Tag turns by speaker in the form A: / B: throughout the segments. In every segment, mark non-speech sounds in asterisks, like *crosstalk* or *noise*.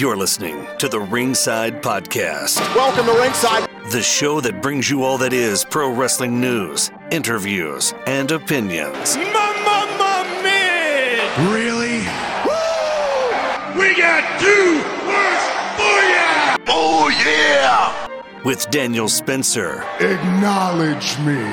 A: You're listening to the Ringside Podcast,
B: Welcome to Ringside.
A: the show that brings you all that is pro wrestling news, interviews, and opinions.
C: Really? We got two words for ya!
B: Oh, yeah!
A: With Daniel Spencer,
C: Acknowledge me.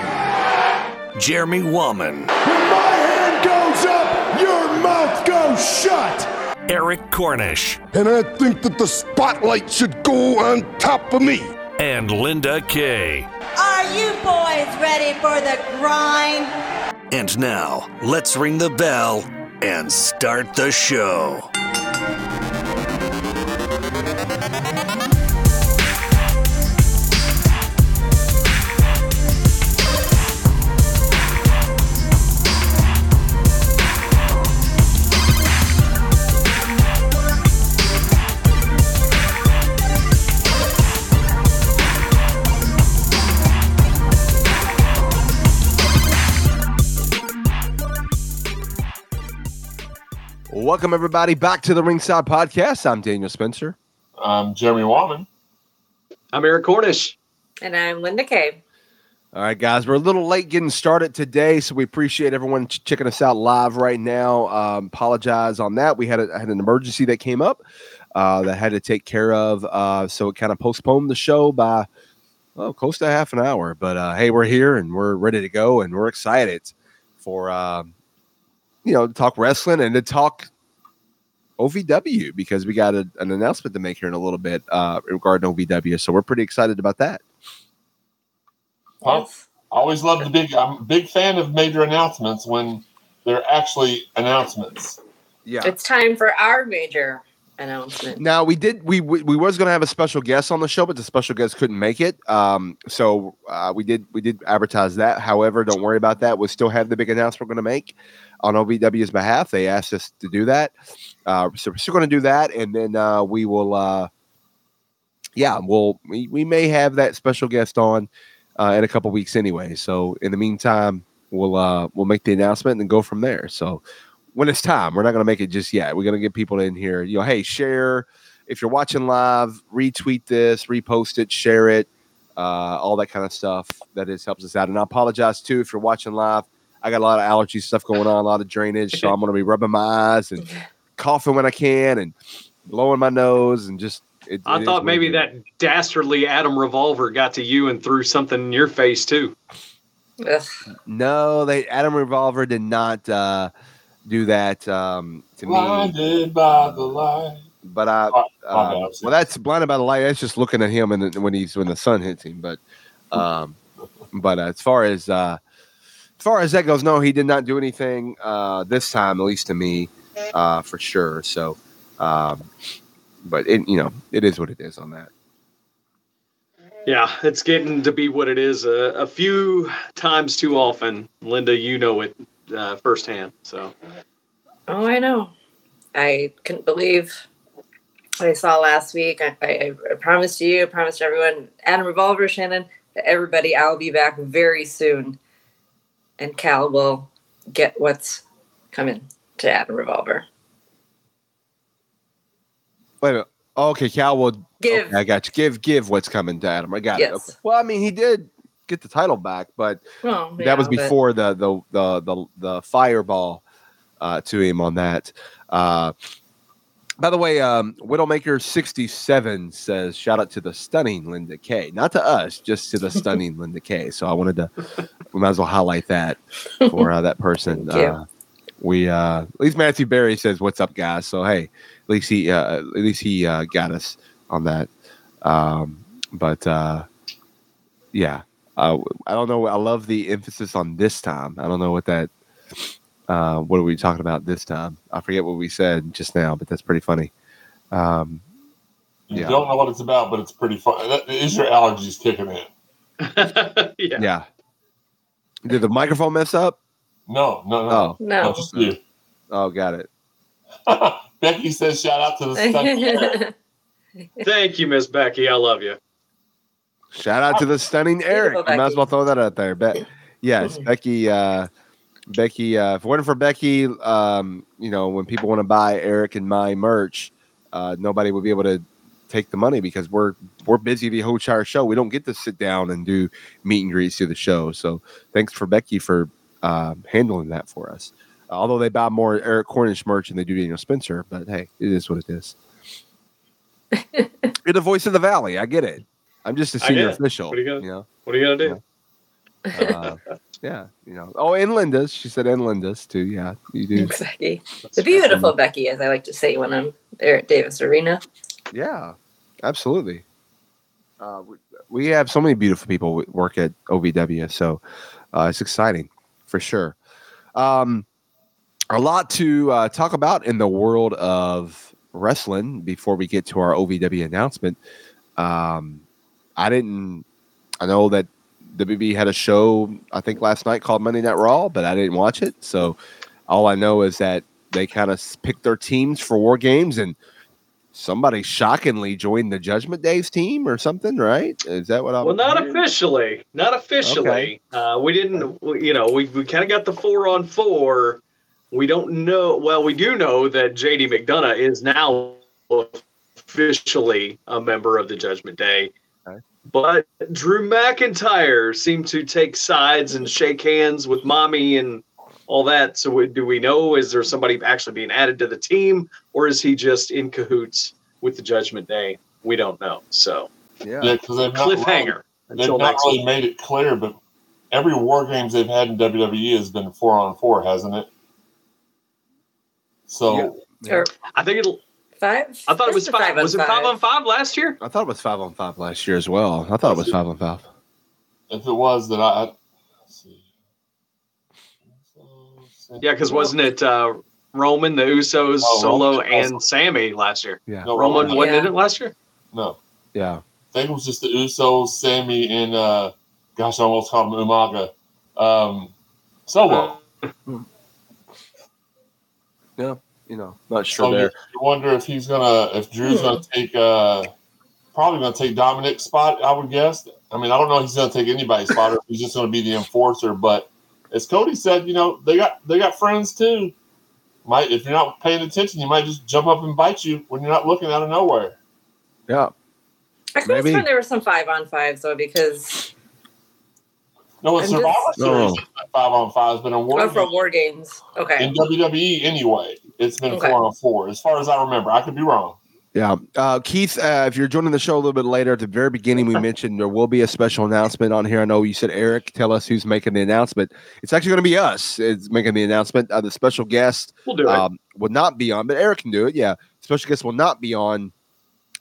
A: Jeremy Wallman,
C: When my hand goes up, your mouth goes shut.
A: Eric Cornish,
C: And I think that the spotlight should go on top of me.
A: and Linda Kay.
D: Are you boys ready for the grind?
A: And now, let's ring the bell and start the show.
E: Welcome everybody back to the Ringside Podcast. I'm Daniel Spencer.
F: I'm Jeremy Wallman.
G: I'm Eric Cornish.
H: And I'm Linda Kay.
E: All right, guys, we're a little late getting started today, so we appreciate everyone ch- checking us out live right now. Um, apologize on that. We had a, had an emergency that came up uh, that had to take care of, uh, so it kind of postponed the show by well close to half an hour. But uh, hey, we're here and we're ready to go, and we're excited for um, you know to talk wrestling and to talk OVW because we got a, an announcement to make here in a little bit uh, regarding OVW. So we're pretty excited about that.
F: Well, I always love the big. I'm a big fan of major announcements when they're actually announcements.
E: Yeah.
H: It's time for our major announcement.
E: Now we did we we, we was going to have a special guest on the show, but the special guest couldn't make it. Um, so uh, we did we did advertise that. However, don't worry about that. We still have the big announcement we're going to make on OVW's behalf. They asked us to do that, uh, so we're still going to do that, and then uh, we will. Uh, yeah, we'll we, we may have that special guest on uh, in a couple weeks anyway. So in the meantime, we'll uh, we'll make the announcement and go from there. So when it's time, we're not going to make it just yet. We're going to get people in here. You know, hey, share if you're watching live, retweet this, repost it, share it, uh, all that kind of stuff. That is helps us out. And I apologize too if you're watching live. I got a lot of allergy stuff going on, a lot of drainage, so *laughs* I'm going to be rubbing my eyes and coughing when I can and blowing my nose and just. It,
G: I
E: it is
G: thought maybe
E: it is.
G: that dastardly Adam Revolver got to you and threw something in your face too.
H: Ugh.
E: No, they Adam Revolver did not uh, do that um, to me.
F: Blinded by the light.
E: But I,
F: Oh, my
E: uh,
F: bad.
E: well, that's blinded by the light. That's just looking at him and when he's when the sun hits him. But, um, but uh, as far as uh, as far as that goes, no, he did not do anything uh, this time, at least to me, uh, for sure. So, um, but it, you know, it is what it is on that.
G: Yeah, it's getting to be what it is a, a few times too often. Linda, you know it uh, firsthand. So
H: Oh, I know. I couldn't believe what I saw last week. I, I, I promised you, I promised everyone, Adam Revolver, Shannon, that everybody, I'll be back very soon. And Cal will get what's coming to Adam Revolver.
E: Wait a minute. Oh, okay, Cal will.
H: Give.
E: okay, I got you. Give give what's coming to Adam. I got it.
H: Yes.
E: Okay. Well, I mean, he did get the title back, but
H: Well,
E: that was
H: yeah, but-
E: before the the the the, the fireball uh, to him on that. Uh, by the way, um, Widowmaker sixty seven says shout out to the stunning Linda Kay. Not to us, just to the stunning *laughs* Linda Kay. So I wanted to we might as well highlight that for uh, that person. *laughs* Uh, we uh, at least Matthew Barry says what's up, guys. So hey, at least he uh, at least he uh, got us on that. Um, but uh, yeah, uh, I don't know. I love the emphasis on this time. I don't know what that. Uh, what are we talking about this time? I forget what we said just now, but that's pretty funny. Um,
F: You
E: Yeah.
F: don't know what it's about, but it's pretty fun. That is your allergies kicking in. *laughs*
G: yeah.
E: yeah. Did the microphone mess up?
F: No, no, no,
E: Oh,
H: No.
F: just you.
E: oh, got it. *laughs*
F: Becky says, "Shout out to the stunning." *laughs*
G: Thank you, Miss Becky. I love you.
E: Shout out to the stunning Eric.
H: Beautiful,
E: You might as well throw that out there. Be- yes, *laughs* Becky. Uh, Becky. Uh, if it wasn't for Becky, um, you know, when people want to buy Eric and my merch, uh, nobody would be able to take the money because we're we're busy the whole entire show. We don't get to sit down and do meet and greets through the show. So thanks for Becky for uh, handling that for us. Although they buy more Eric Cornish merch than they do Daniel Spencer, but hey, it is what it is. *laughs* You're the voice of the valley. I get it. I'm just a senior official.
G: What are you gonna-
E: you know?
G: What are you gonna do?
E: Uh, yeah, you know. Oh, and Linda's. She said, and Linda's too. Yeah, you do.
H: Thanks, Becky. The beautiful Becky, as I like to say when I'm there at Davis Arena.
E: Yeah, absolutely. Uh, we, we have so many beautiful people work at OVW, so uh, it's exciting for sure. Um, a lot to uh, talk about in the world of wrestling before we get to our OVW announcement. Um, I didn't. I know that WB had a show I think last night called Monday Night Raw, but I didn't watch it. So all I know is that they kind of picked their teams for War Games and somebody shockingly joined the Judgment Days team or something, right? Is that what I'm
G: Well, not
E: hearing?
G: officially. Not officially.
E: Okay.
G: Uh, we didn't. You know, we we kind of got the four on four. We don't know. Well, we do know that JD McDonagh is now officially a member of the Judgment Day.
E: Okay.
G: But Drew McIntyre seemed to take sides and shake hands with mommy and all that. So, we, do we know? Is there somebody actually being added to the team, or is he just in cahoots with the Judgment Day? We don't know. So,
E: Yeah.
F: Yeah, because they've not really,
G: cliffhanger
F: they've not
G: next
F: really
G: week.
F: made it clear, but every war games they've had in WWE has been four on four, hasn't it? So
H: Or
G: I think it'll.
H: five?
G: I thought it was
H: Just a
G: five.
H: on
G: Was it five on five last year?
E: I thought it was five on five last year as well. I thought it was five on five.
F: if it was that I, I let's see.
G: Yeah, because wasn't it uh, Roman, the Usos,
F: Oh,
G: Solo,
F: Roman
G: and. Sami last year?
E: Yeah.
F: No,
G: Roman
F: Roman,
G: wasn't in it last year.
F: no.
E: Yeah.
F: I think it was just the Usos, Sami, and uh, gosh, I almost called him Umaga. Um, Solo.
E: Yeah. You know, not sure
F: So
E: there.
F: you wonder if he's gonna, if Drew's gonna take, uh, probably gonna take Dominic's spot. I would guess. I mean, I don't know if he's gonna take anybody's spot or if he's just gonna be the enforcer. But as Cody said, you know, they got they got friends too. Might if you're not paying attention, you might just jump up and bite you when you're not looking out of nowhere.
E: Yeah.
H: I could have
E: Maybe.
H: sworn there were some five on fives though, because
F: No, in
H: I'm
F: Survivor
H: just-
F: Series,
E: No.
F: it's five on fives, but in War
H: oh, for
F: Games-
H: war games. Okay.
F: in WWE anyway, it's been
H: Okay.
F: four on four, as far as I remember. I could be wrong.
E: Yeah. Uh, Keith, uh, if you're joining the show a little bit later, at the very beginning, we *laughs* mentioned there will be a special announcement on here. I know you said, Eric, tell us who's making the announcement. It's actually going to be us. It's making the announcement. Uh, the special guest
G: We'll
E: um, will not be on, but Eric can do it. Yeah. Special guest will not be on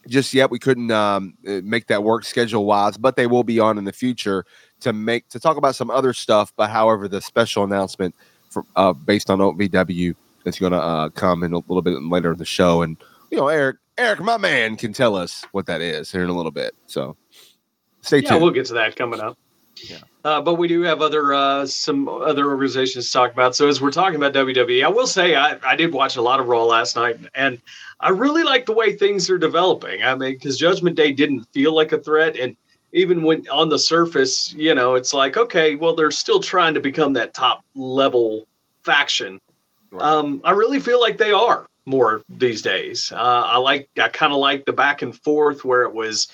E: just yet. We couldn't um, uh, make that work schedule wise, but they will be on in the future to make to talk about some other stuff. But however, the special announcement for uh, based on OVW is going to uh, come in a little bit later in the show, and you know, Eric, Eric, my man, can tell us what that is here in a little bit. So stay
G: yeah,
E: tuned.
G: we'll get to that coming up.
E: Yeah.
G: Uh, but we do have other uh, some other organizations to talk about. So as we're talking about WWE, I will say I, I did watch a lot of Raw last night, and I really like the way things are developing. I mean, because Judgment Day didn't feel like a threat, and even when on the surface, you know, it's like okay, well, they're still trying to become that top level faction.
E: Right.
G: Um, I really feel like they are more these days. Uh, I like I kind of like the back and forth where it was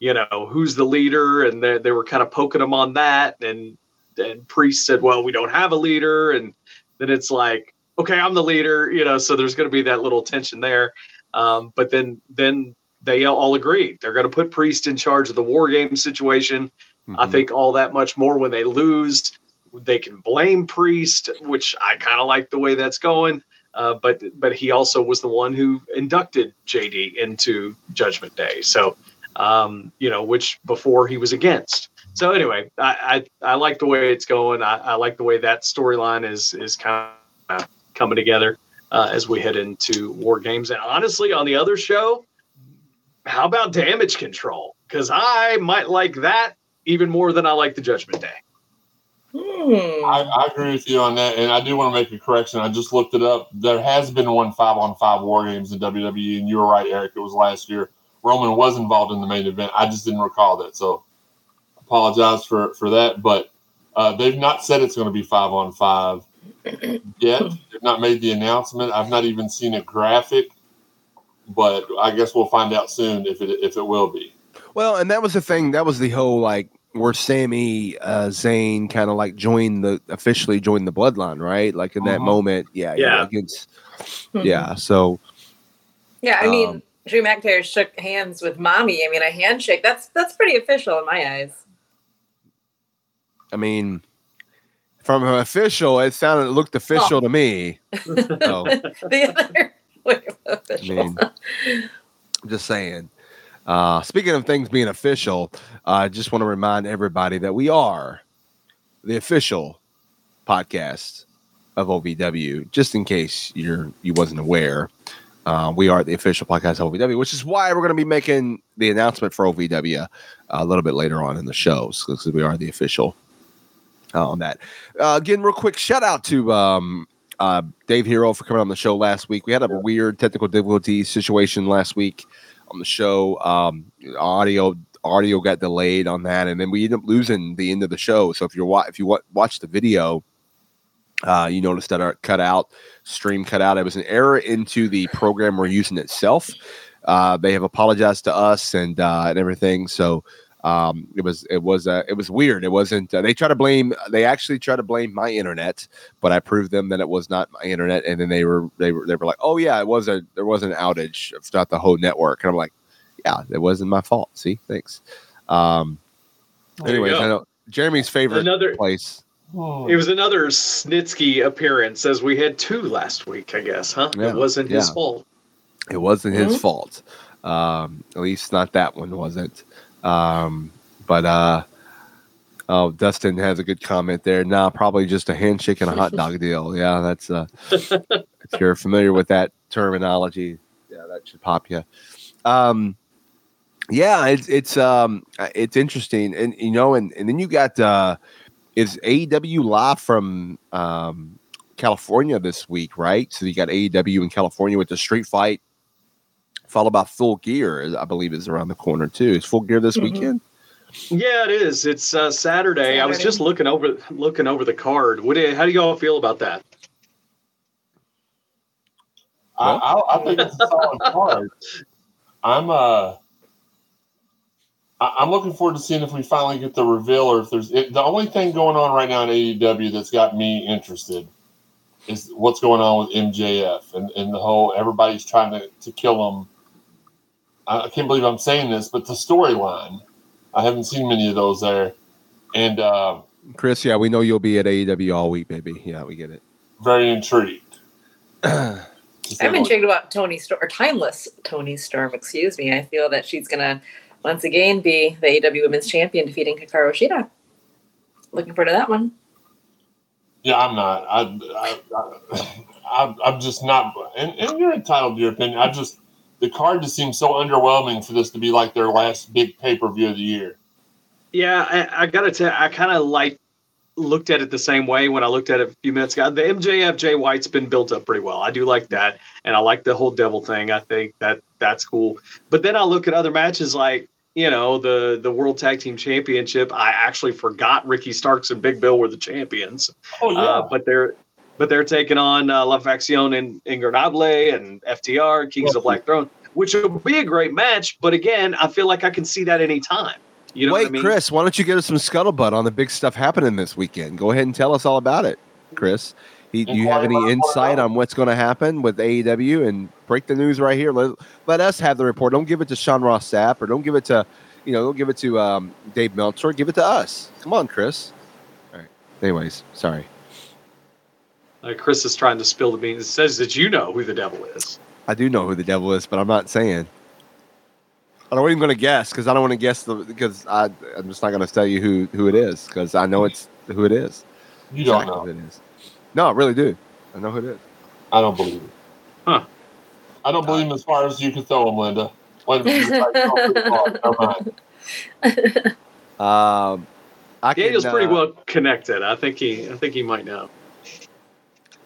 G: you know, who's the leader? And they, they were kind of poking him on that. And and Priest said, well, we don't have a leader. And then it's like, okay, I'm the leader, you know, so there's going to be that little tension there. Um, but then then they all agreed they're going to put Priest in charge of the war game situation. I
E: Mhm.
G: think all that much more when they lose, they can blame Priest, which I kind of like the way that's going. Uh, but but he also was the one who inducted JD into Judgment Day. So um, you know, which before he was against. So anyway, I I, I like the way it's going. I, I like the way that storyline is is kind of coming together uh, as we head into War Games. And honestly, on the other show, how about Damage Control? Because I might like that even more than I like the Judgment Day.
H: Hmm.
F: I, I agree with you on that, and I do want to make a correction. I just looked it up. There has been one five on five war games in WWE, and you were right, Eric. It was last year. Roman was involved in the main event. I just didn't recall that, so apologize for for that. But uh, they've not said it's going to be five on five yet. They've not made the announcement. I've not even seen a graphic but I guess we'll find out soon if it if it will be.
E: Well, and that was the thing. That was the whole like where Sami uh, Zayn kind of like joined the officially joined the bloodline, right? Like in that
F: Mhm.
E: moment, yeah,
G: Yeah.
E: yeah, against, yeah. So
H: Yeah, I mean,
E: Um,
H: Drew McIntyre shook hands with mommy. I mean, a handshake. That's that's pretty official in my eyes.
E: I mean, from an official, it sounded it looked official to me. *laughs* So
H: The other way of
E: I
H: official.
E: mean, I'm just saying. Uh, speaking of things being official, I just want to remind everybody that we are the official podcast of OVW. Just in case you're you wasn't aware, uh, we are the official podcast of OVW, which is why we're going to be making the announcement for OVW a little bit later on in the shows because we are the official uh, on that. Uh, again, real quick shout out to um, uh, Dave Hero for coming on the show last week. We had a weird technical difficulty situation last week on the show. Um, audio audio got delayed on that, and then we ended up losing the end of the show. So if you're wa- if you wa- watch the video, uh, you noticed that our cut out stream cut out. It was an error into the program we're using itself. Uh, they have apologized to us and uh, and everything. So um, it was it was uh, it was weird. It wasn't. Uh, they try to blame. They actually try to blame my internet, but I proved them that it was not my internet. And then they were they were they were like, oh yeah, it was a there was an outage. It's not the whole network. And I'm like, yeah, it wasn't my fault. See, thanks. Um, anyways. I know Jeremy's favorite
G: Another-
E: place.
G: It was another Snitsky appearance, as we had two last week, I guess, huh?
E: Yeah,
G: it wasn't his fault.
E: It wasn't his
H: Mhm.
E: fault. Um, at least not that one wasn't. Um, but uh, oh, Dustin has a good comment there. Nah, probably just a handshake and a hot dog *laughs* deal. Yeah, that's uh, if you're familiar with that terminology, yeah, that should pop you. Um, yeah, it's it's um it's interesting, and you know, and and then you got uh, is AEW live from um California this week, right? So you got AEW in California with the street fight, followed by Full Gear, I believe, is around the corner too. Is Full Gear this
H: Mhm.
E: weekend?
G: Yeah, it is. It's uh, Saturday. I was just looking over looking over the card. What? do you- How do y'all feel about that?
F: I, I, I think it's a solid *laughs* card. I'm uh, I, I'm looking forward to seeing if we finally get the reveal or if there's it, the only thing going on right now in AEW that's got me interested is what's going on with MJF and, and the whole everybody's trying to, to kill him. I, I can't believe I'm saying this, but the storyline, I haven't seen many of those there, and uh,
E: Chris, yeah, we know you'll be at AEW all week, baby. Yeah, we get it.
F: very intrigued.
H: I'm
F: the least.
H: intrigued about Toni Storm, or timeless Toni Storm, excuse me. I feel that she's gonna once again be the AEW Women's Champion, defeating Hikaru Shida. Looking forward to that one.
F: Yeah, I'm not. I, I, I, *laughs* I'm, I'm just not. And, and you're entitled to your opinion. I just the card just seems so underwhelming for this to be like their last big pay per view of the year.
G: Yeah, I, I gotta tell. I kind of like looked at it the same way when I looked at it a few minutes ago. The MJF Jay White's been built up pretty well. I do like that, and I like the whole devil thing. I think that that's cool. But then I look at other matches like you know the the World Tag Team Championship. I actually forgot Ricky Starks and Big Bill were the champions.
F: Oh yeah,
G: Uh, but they're but they're taking on uh, La Facción and Ingobernable and FTR, Kings of Black Throne, which will be a great match. But again, I feel like I can see that any time. You know
E: Wait,
G: what I mean?
E: Chris, why don't you get us some scuttlebutt on the big stuff happening this weekend? Go ahead and tell us all about it, Chris. He, do you have any insight on what's going to happen with AEW and break the news right here? Let, let us have the report. Don't give it to Sean Ross Sapp or don't give it to, you know, don't give it to um, Dave Meltzer. Give it to us. Come on, Chris. All right. Anyways, sorry.
G: Uh, Chris is trying to spill the beans. It says that you know who the devil is.
E: I do know who the devil is, but I'm not saying. I'm not even going to guess because I don't want to guess the because I I'm just not going to tell you who who it is because I know it's who it is.
F: you don't
E: Exactly
F: know.
E: who it is. No, I really do. I know who it is.
F: I don't believe it.
G: Huh.
F: I don't believe him as far as you can throw him, Linda. Wait a minute. you might throw him far. Never mind.
E: Um, I can,
G: Daniel's pretty
E: uh,
G: well connected. I think he I think he might know.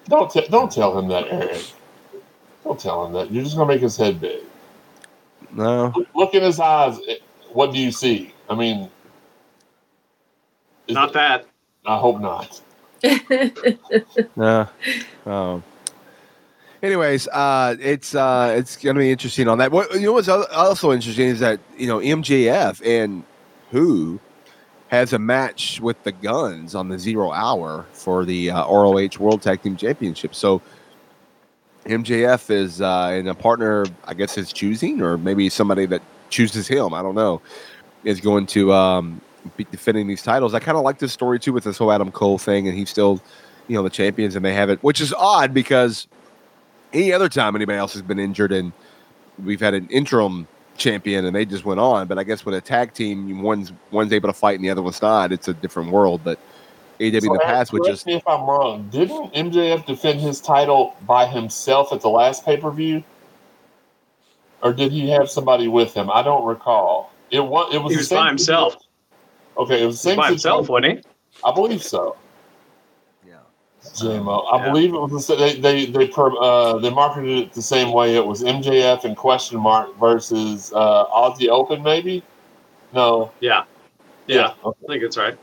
F: Don't t- don't tell him that, Eric. Don't tell him that. You're just gonna make his head big.
E: No,
F: Look- Look in his eyes. What do you see? I mean,
G: Not
F: it-
G: that.
F: I hope not.
E: no. Um, anyways, uh, it's uh, it's gonna be interesting on that. What you know what's also interesting is that you know MJF and who has a match with the Guns on the Zero Hour for the uh, ROH World Tag Team Championship. So MJF is uh, in a partner, I guess, his choosing, or maybe somebody that chooses him. I don't know. Is going to um, be defending these titles. I kind of like this story too with this whole Adam Cole thing, and he's still, you know, the champions, and they have it, which is odd because any other time anybody else has been injured and we've had an interim champion and they just went on. But I guess with a tag team, one's one's able to fight and the other one's not. It's a different world. But AW in the past would
F: correct
E: just
F: me if I'm wrong. Didn't MJF defend his title by himself at the last pay per view, or did he have somebody with him? I don't recall. It was. It was.
G: He was by himself.
F: Okay, it was the
G: He was
F: same
G: by himself,
F: situation.
G: wasn't he?
F: I believe so.
E: Yeah.
F: JMO. I
G: Yeah.
F: believe it was. The, they they they per, uh, they marketed it the same way. It was MJF and question mark versus uh, Aussie Open, maybe. No.
G: Yeah. Yeah.
F: Okay.
G: I think it's right.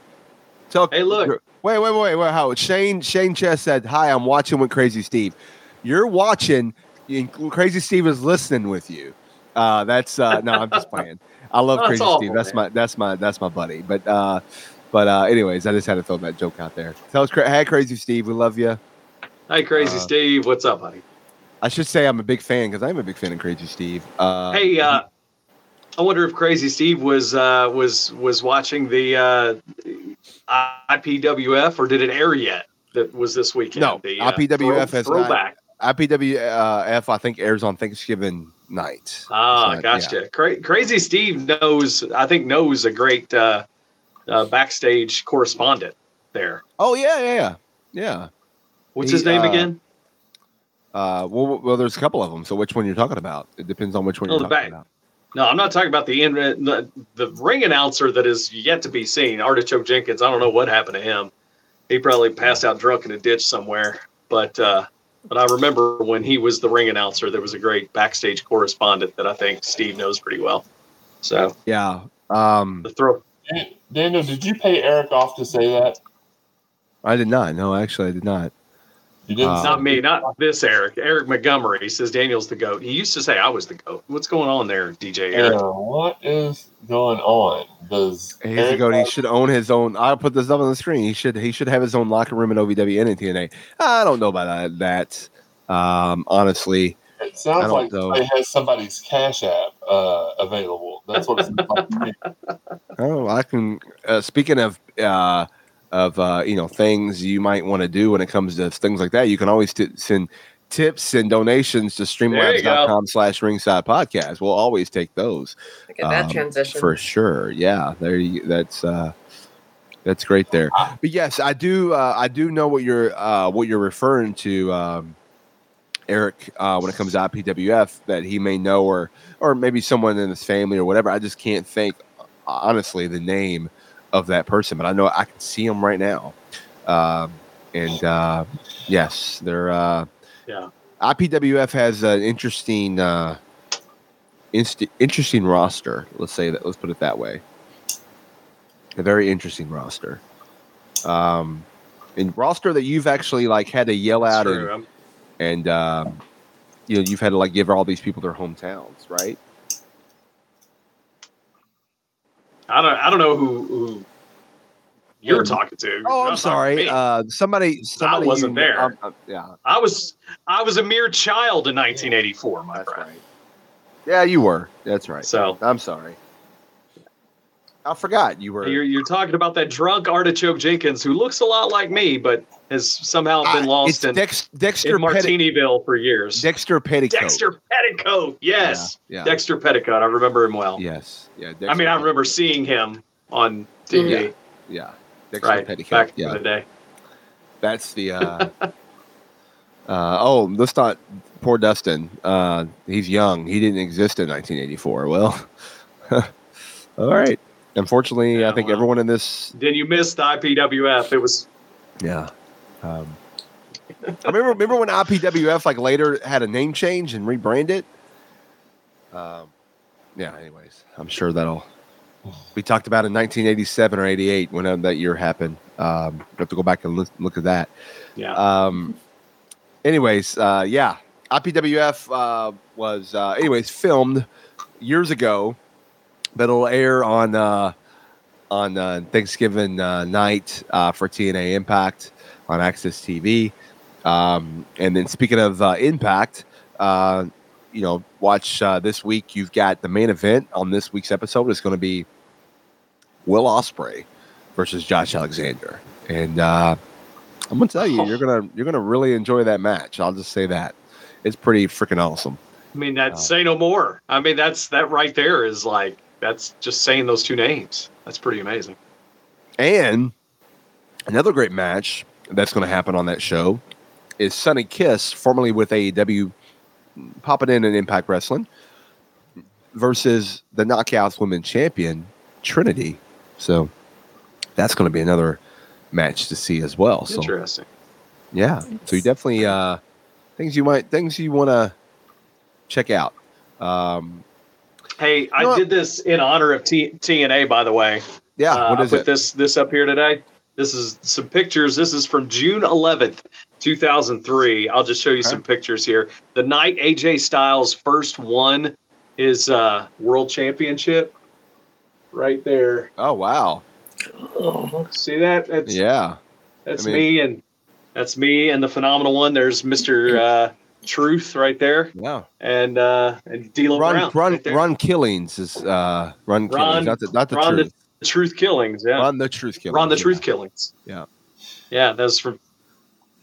E: Tell,
G: Hey, look.
E: Wait, wait, wait, wait. How Shane Shane Chess said, "Hi, I'm watching with Crazy Steve." You're watching. and Crazy Steve is listening with you. Uh, that's uh, no, I'm just playing. I love *laughs*
G: That's
E: Crazy
G: awful,
E: Steve. That's
G: man.
E: my that's my that's my buddy. But uh, but uh, anyways, I just had to throw that joke out there. Tell us, hey, Crazy Steve, we love you.
G: Hey, Crazy
E: Uh,
G: Steve, what's up, buddy?
E: I should say I'm a big fan because I'm a big fan of Crazy Steve. Uh,
G: Hey, uh, I wonder if Crazy Steve was uh, was was watching the uh, IPWF or did it air yet? That was this weekend.
E: No,
G: the, uh,
E: IPWF has not-
G: throwback.
E: IPWF, I think airs on Thanksgiving night.
G: Ah,
E: not-
G: gotcha. Cra- Crazy Steve knows. I think knows a great uh, uh, backstage correspondent there.
E: Oh yeah, yeah, yeah, yeah.
G: What's
E: He,
G: his name
E: uh,
G: again?
E: Uh, well, well, there's a couple of them. So which one you're talking about? It depends on which one
G: Oh,
E: you're
G: the
E: talking
G: back.
E: about.
G: No, I'm not talking about the, in- the the ring announcer that is yet to be seen. Artichoke Jenkins. I don't know what happened to him. He probably passed out drunk in a ditch somewhere. But uh, but I remember when he was the ring announcer, there was a great backstage correspondent that I think Steve knows pretty well. So
E: Yeah. Um,
G: the throw.
F: Dan- Daniel, did you pay Eric off to say that?
E: I did not. No, actually, I did not.
F: You didn't.
E: Uh,
G: Not me, not this Eric. Eric Montgomery says Daniel's the goat. He used to say I was the goat. What's going on there, DJ Eric?
F: Aaron, what is going on? Does
E: He's
F: Eric
E: a goat. He should own his own. I'll put this up on the screen. He should. He should have his own locker room in OVW and in TNA. I don't know about that. that. Um, honestly,
F: It sounds like
E: know.
F: it has somebody's cash app uh, available. That's what it's seems like to me. *laughs*
E: oh, I can. Uh, speaking of uh, of uh, you know things you might want to do when it comes to things like that, you can always t- send tips and donations to
G: There you go.
E: streamlabs.com slash ringside podcast. We'll always take those.
H: Look at that
E: Um,
H: transition.
E: for sure. Yeah, there. You, that's uh, that's great there. But yes, I do. Uh, I do know what you're uh, what you're referring to, um, Eric. Uh, when it comes to IPWF, that he may know, or or maybe someone in his family or whatever. I just can't think honestly the name of that person, but I know I can see him right now. Um, and uh, yes, they're. Uh,
G: Yeah.
E: IPWF has an interesting, uh, inst- interesting roster. Let's say that. Let's put it that way. A very interesting roster. Um, and roster that you've actually like had to yell out
G: true.
E: and and um, you know you've had to like give all these people their hometowns, right?
G: I don't. I don't know who, who you're talking to.
E: Oh, I'm
G: to
E: sorry. Uh, somebody, somebody
G: wasn't
E: you-
G: there.
E: um, uh, yeah,
G: I was. I was a mere child in 1984, my
E: that's
G: friend.
E: right. Yeah, you were. That's right.
G: So
E: I'm sorry. I forgot you were.
G: you're you're talking about that drunk artichoke Jenkins who looks a lot like me, but has somehow been
E: Ah,
G: lost in,
E: Dex, Dexter
G: in Martiniville for years.
E: Dexter Petticoat.
G: Dexter Petticoat. Yes.
E: Yeah. yeah.
G: Dexter Petticoat. I remember him well.
E: Yes. Yeah. Dexter
G: I mean, I remember seeing him on TV.
E: Yeah. Dexter
G: Right.
E: Petticoat.
G: Back
E: yeah.
G: in the day.
E: That's the. Uh, *laughs* uh, oh, let's not. Poor Dustin. Uh, he's young. He didn't exist in 1984. Well, *laughs* all right. Unfortunately,
G: Yeah,
E: I think
G: well.
E: everyone in this.
G: Then you missed IPWF. It was
E: Yeah. Um, I remember. Remember when IPWF like later had a name change and rebranded. Um, yeah. Anyways, I'm sure that'll. We talked about in 1987 or 88 when that year happened. Um, we have to go back and look, look at that.
G: yeah.
E: Um, anyways, uh, yeah, IPWF uh, was, uh, anyways, filmed years ago, but it'll air on uh, on uh, Thanksgiving uh, night uh, for TNA Impact on AXS TV. Um, and then speaking of uh, Impact, uh, you know, watch uh, this week. You've got the main event on this week's episode is going to be Will Ospreay versus Josh Alexander, and uh, I'm gonna tell you, you're gonna you're gonna really enjoy that match. I'll just say that it's pretty freaking awesome.
G: I mean, that
E: Oh.
G: say no more. I mean, that's that right there is like that's just saying those two names. That's pretty amazing.
E: And another great match that's going to happen on that show is Sonny Kiss, formerly with AEW, popping in in Impact Wrestling, versus the Knockouts Women Champion Trinity. So that's going to be another match to see as well. So
G: Interesting.
E: yeah, so you definitely uh, things you might things you want to check out. Um,
G: Hey, I did this in honor of T- TNA, by the way.
E: yeah,
G: Uh,
E: what
G: I put
E: it?
G: this this up here today. This is some pictures. This is from June 11th, 2003. I'll just show you
E: Okay.
G: some pictures here. The night AJ Styles first won his uh, world championship, right there.
E: Oh wow,
H: Oh,
G: See that? That's
E: yeah,
G: that's
E: I mean-
G: me and that's me and the phenomenal one. There's Mister uh, Truth right there,
E: yeah.
G: and uh, and D'Lo
E: Run,
G: Brown.
E: run,
G: right there.
E: Ron Killings is uh, Ron Killings,
G: Ron-
E: not the, not the
G: Ron
E: truth.
G: the Truth Killings. Yeah.
E: Ron the truth killings.
G: Ron the
E: yeah.
G: Truth Killings.
E: Yeah.
G: Yeah, that was from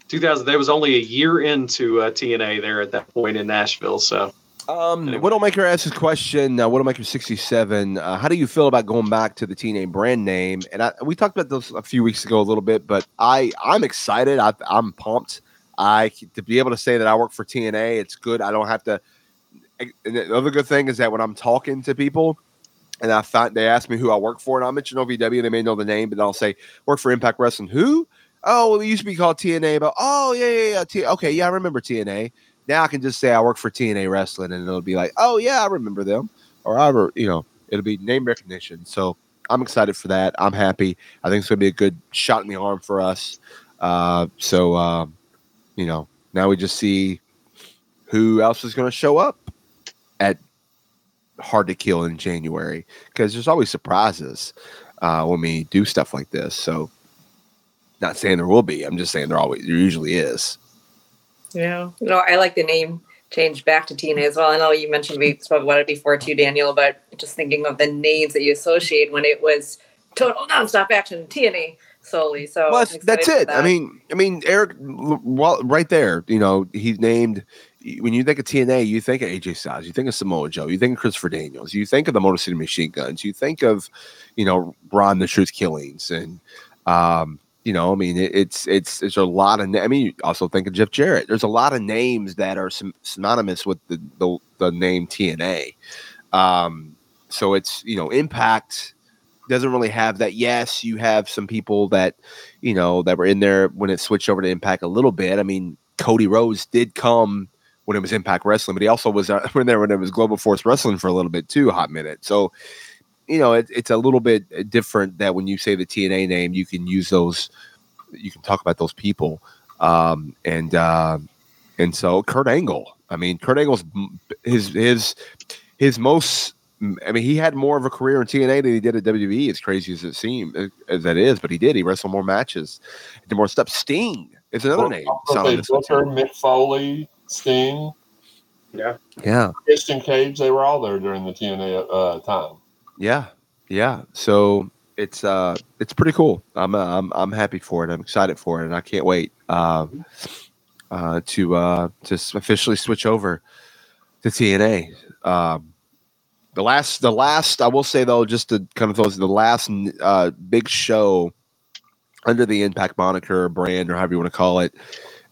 G: 2000. They was only a year into uh, TNA there at that point in Nashville. So
E: Um,
G: Anyway.
E: Widowmaker asks this question. Uh, Widowmaker sixty seven. Uh, how do you feel about going back to the TNA brand name? And I, we talked about this a few weeks ago a little bit, but I I'm excited. I, I'm pumped. I to be able to say that I work for TNA. It's good. I don't have to. The other good thing is that when I'm talking to people. And I find they ask me who I work for, and I'll mention OVW. They may know the name, but I'll say work for Impact Wrestling. Who? Oh, well, it used to be called TNA. But oh, yeah, yeah, yeah. T- okay, yeah, I remember TNA now I can just say I work for TNA Wrestling, and it'll be like, oh yeah, I remember them, or I, re- you know, it'll be name recognition. So I'm excited for that. I'm happy. I think it's gonna be a good shot in the arm for us. Uh, so um, you know, now we just see who else is gonna show up at Hard to Kill in January because there's always surprises uh, when we do stuff like this. So. Not saying there will be. I'm just saying there always there usually is.
H: yeah. You no, know, I like the name change back to TNA as well. I know you mentioned we spoke about it before too, Daniel, but just thinking of the names that you associate when it was total nonstop action TNA solely. So
E: well, that's, that's it.
H: for
E: I mean, I mean, Eric, well, right there, you know, he's named. When you think of TNA, you think of AJ Styles, you think of Samoa Joe, you think of Christopher Daniels, you think of the Motor City Machine Guns, you think of, you know, Ron the Truth Killings, and, um, you know, I mean, it, it's it's there's a lot of. na- I mean, you also think of Jeff Jarrett. There's a lot of names that are syn- synonymous with the the, the name TNA. Um, so it's you know, Impact doesn't really have that. Yes, you have some people that you know that were in there when it switched over to Impact a little bit. I mean, Cody Rhodes did come when it was Impact Wrestling, but he also was uh, *laughs* when there when it was Global Force Wrestling for a little bit too, hot minute. So you know, it, it's a little bit different that when you say the TNA name, you can use those, you can talk about those people, um, and uh, and so Kurt Angle. I mean, Kurt Angle's his his his most. I mean, he had more of a career in TNA than he did at WWE. As crazy as it seems, as that is, but he did. He wrestled more matches, did more stuff. Sting is another name.
F: They
E: synonymous with
F: Booker. Mick Foley, Sting,
G: yeah,
E: Yeah,
F: Christian Cage, they were all there during the TNA uh, time.
E: yeah, yeah. So it's uh, it's pretty cool. I'm uh, I'm I'm happy for it. I'm excited for it, and I can't wait uh, uh, to uh, to officially switch over to TNA. Um, the last, the last, I will say though, just to kind of those the last uh, big show under the Impact moniker, brand, or however you want to call it,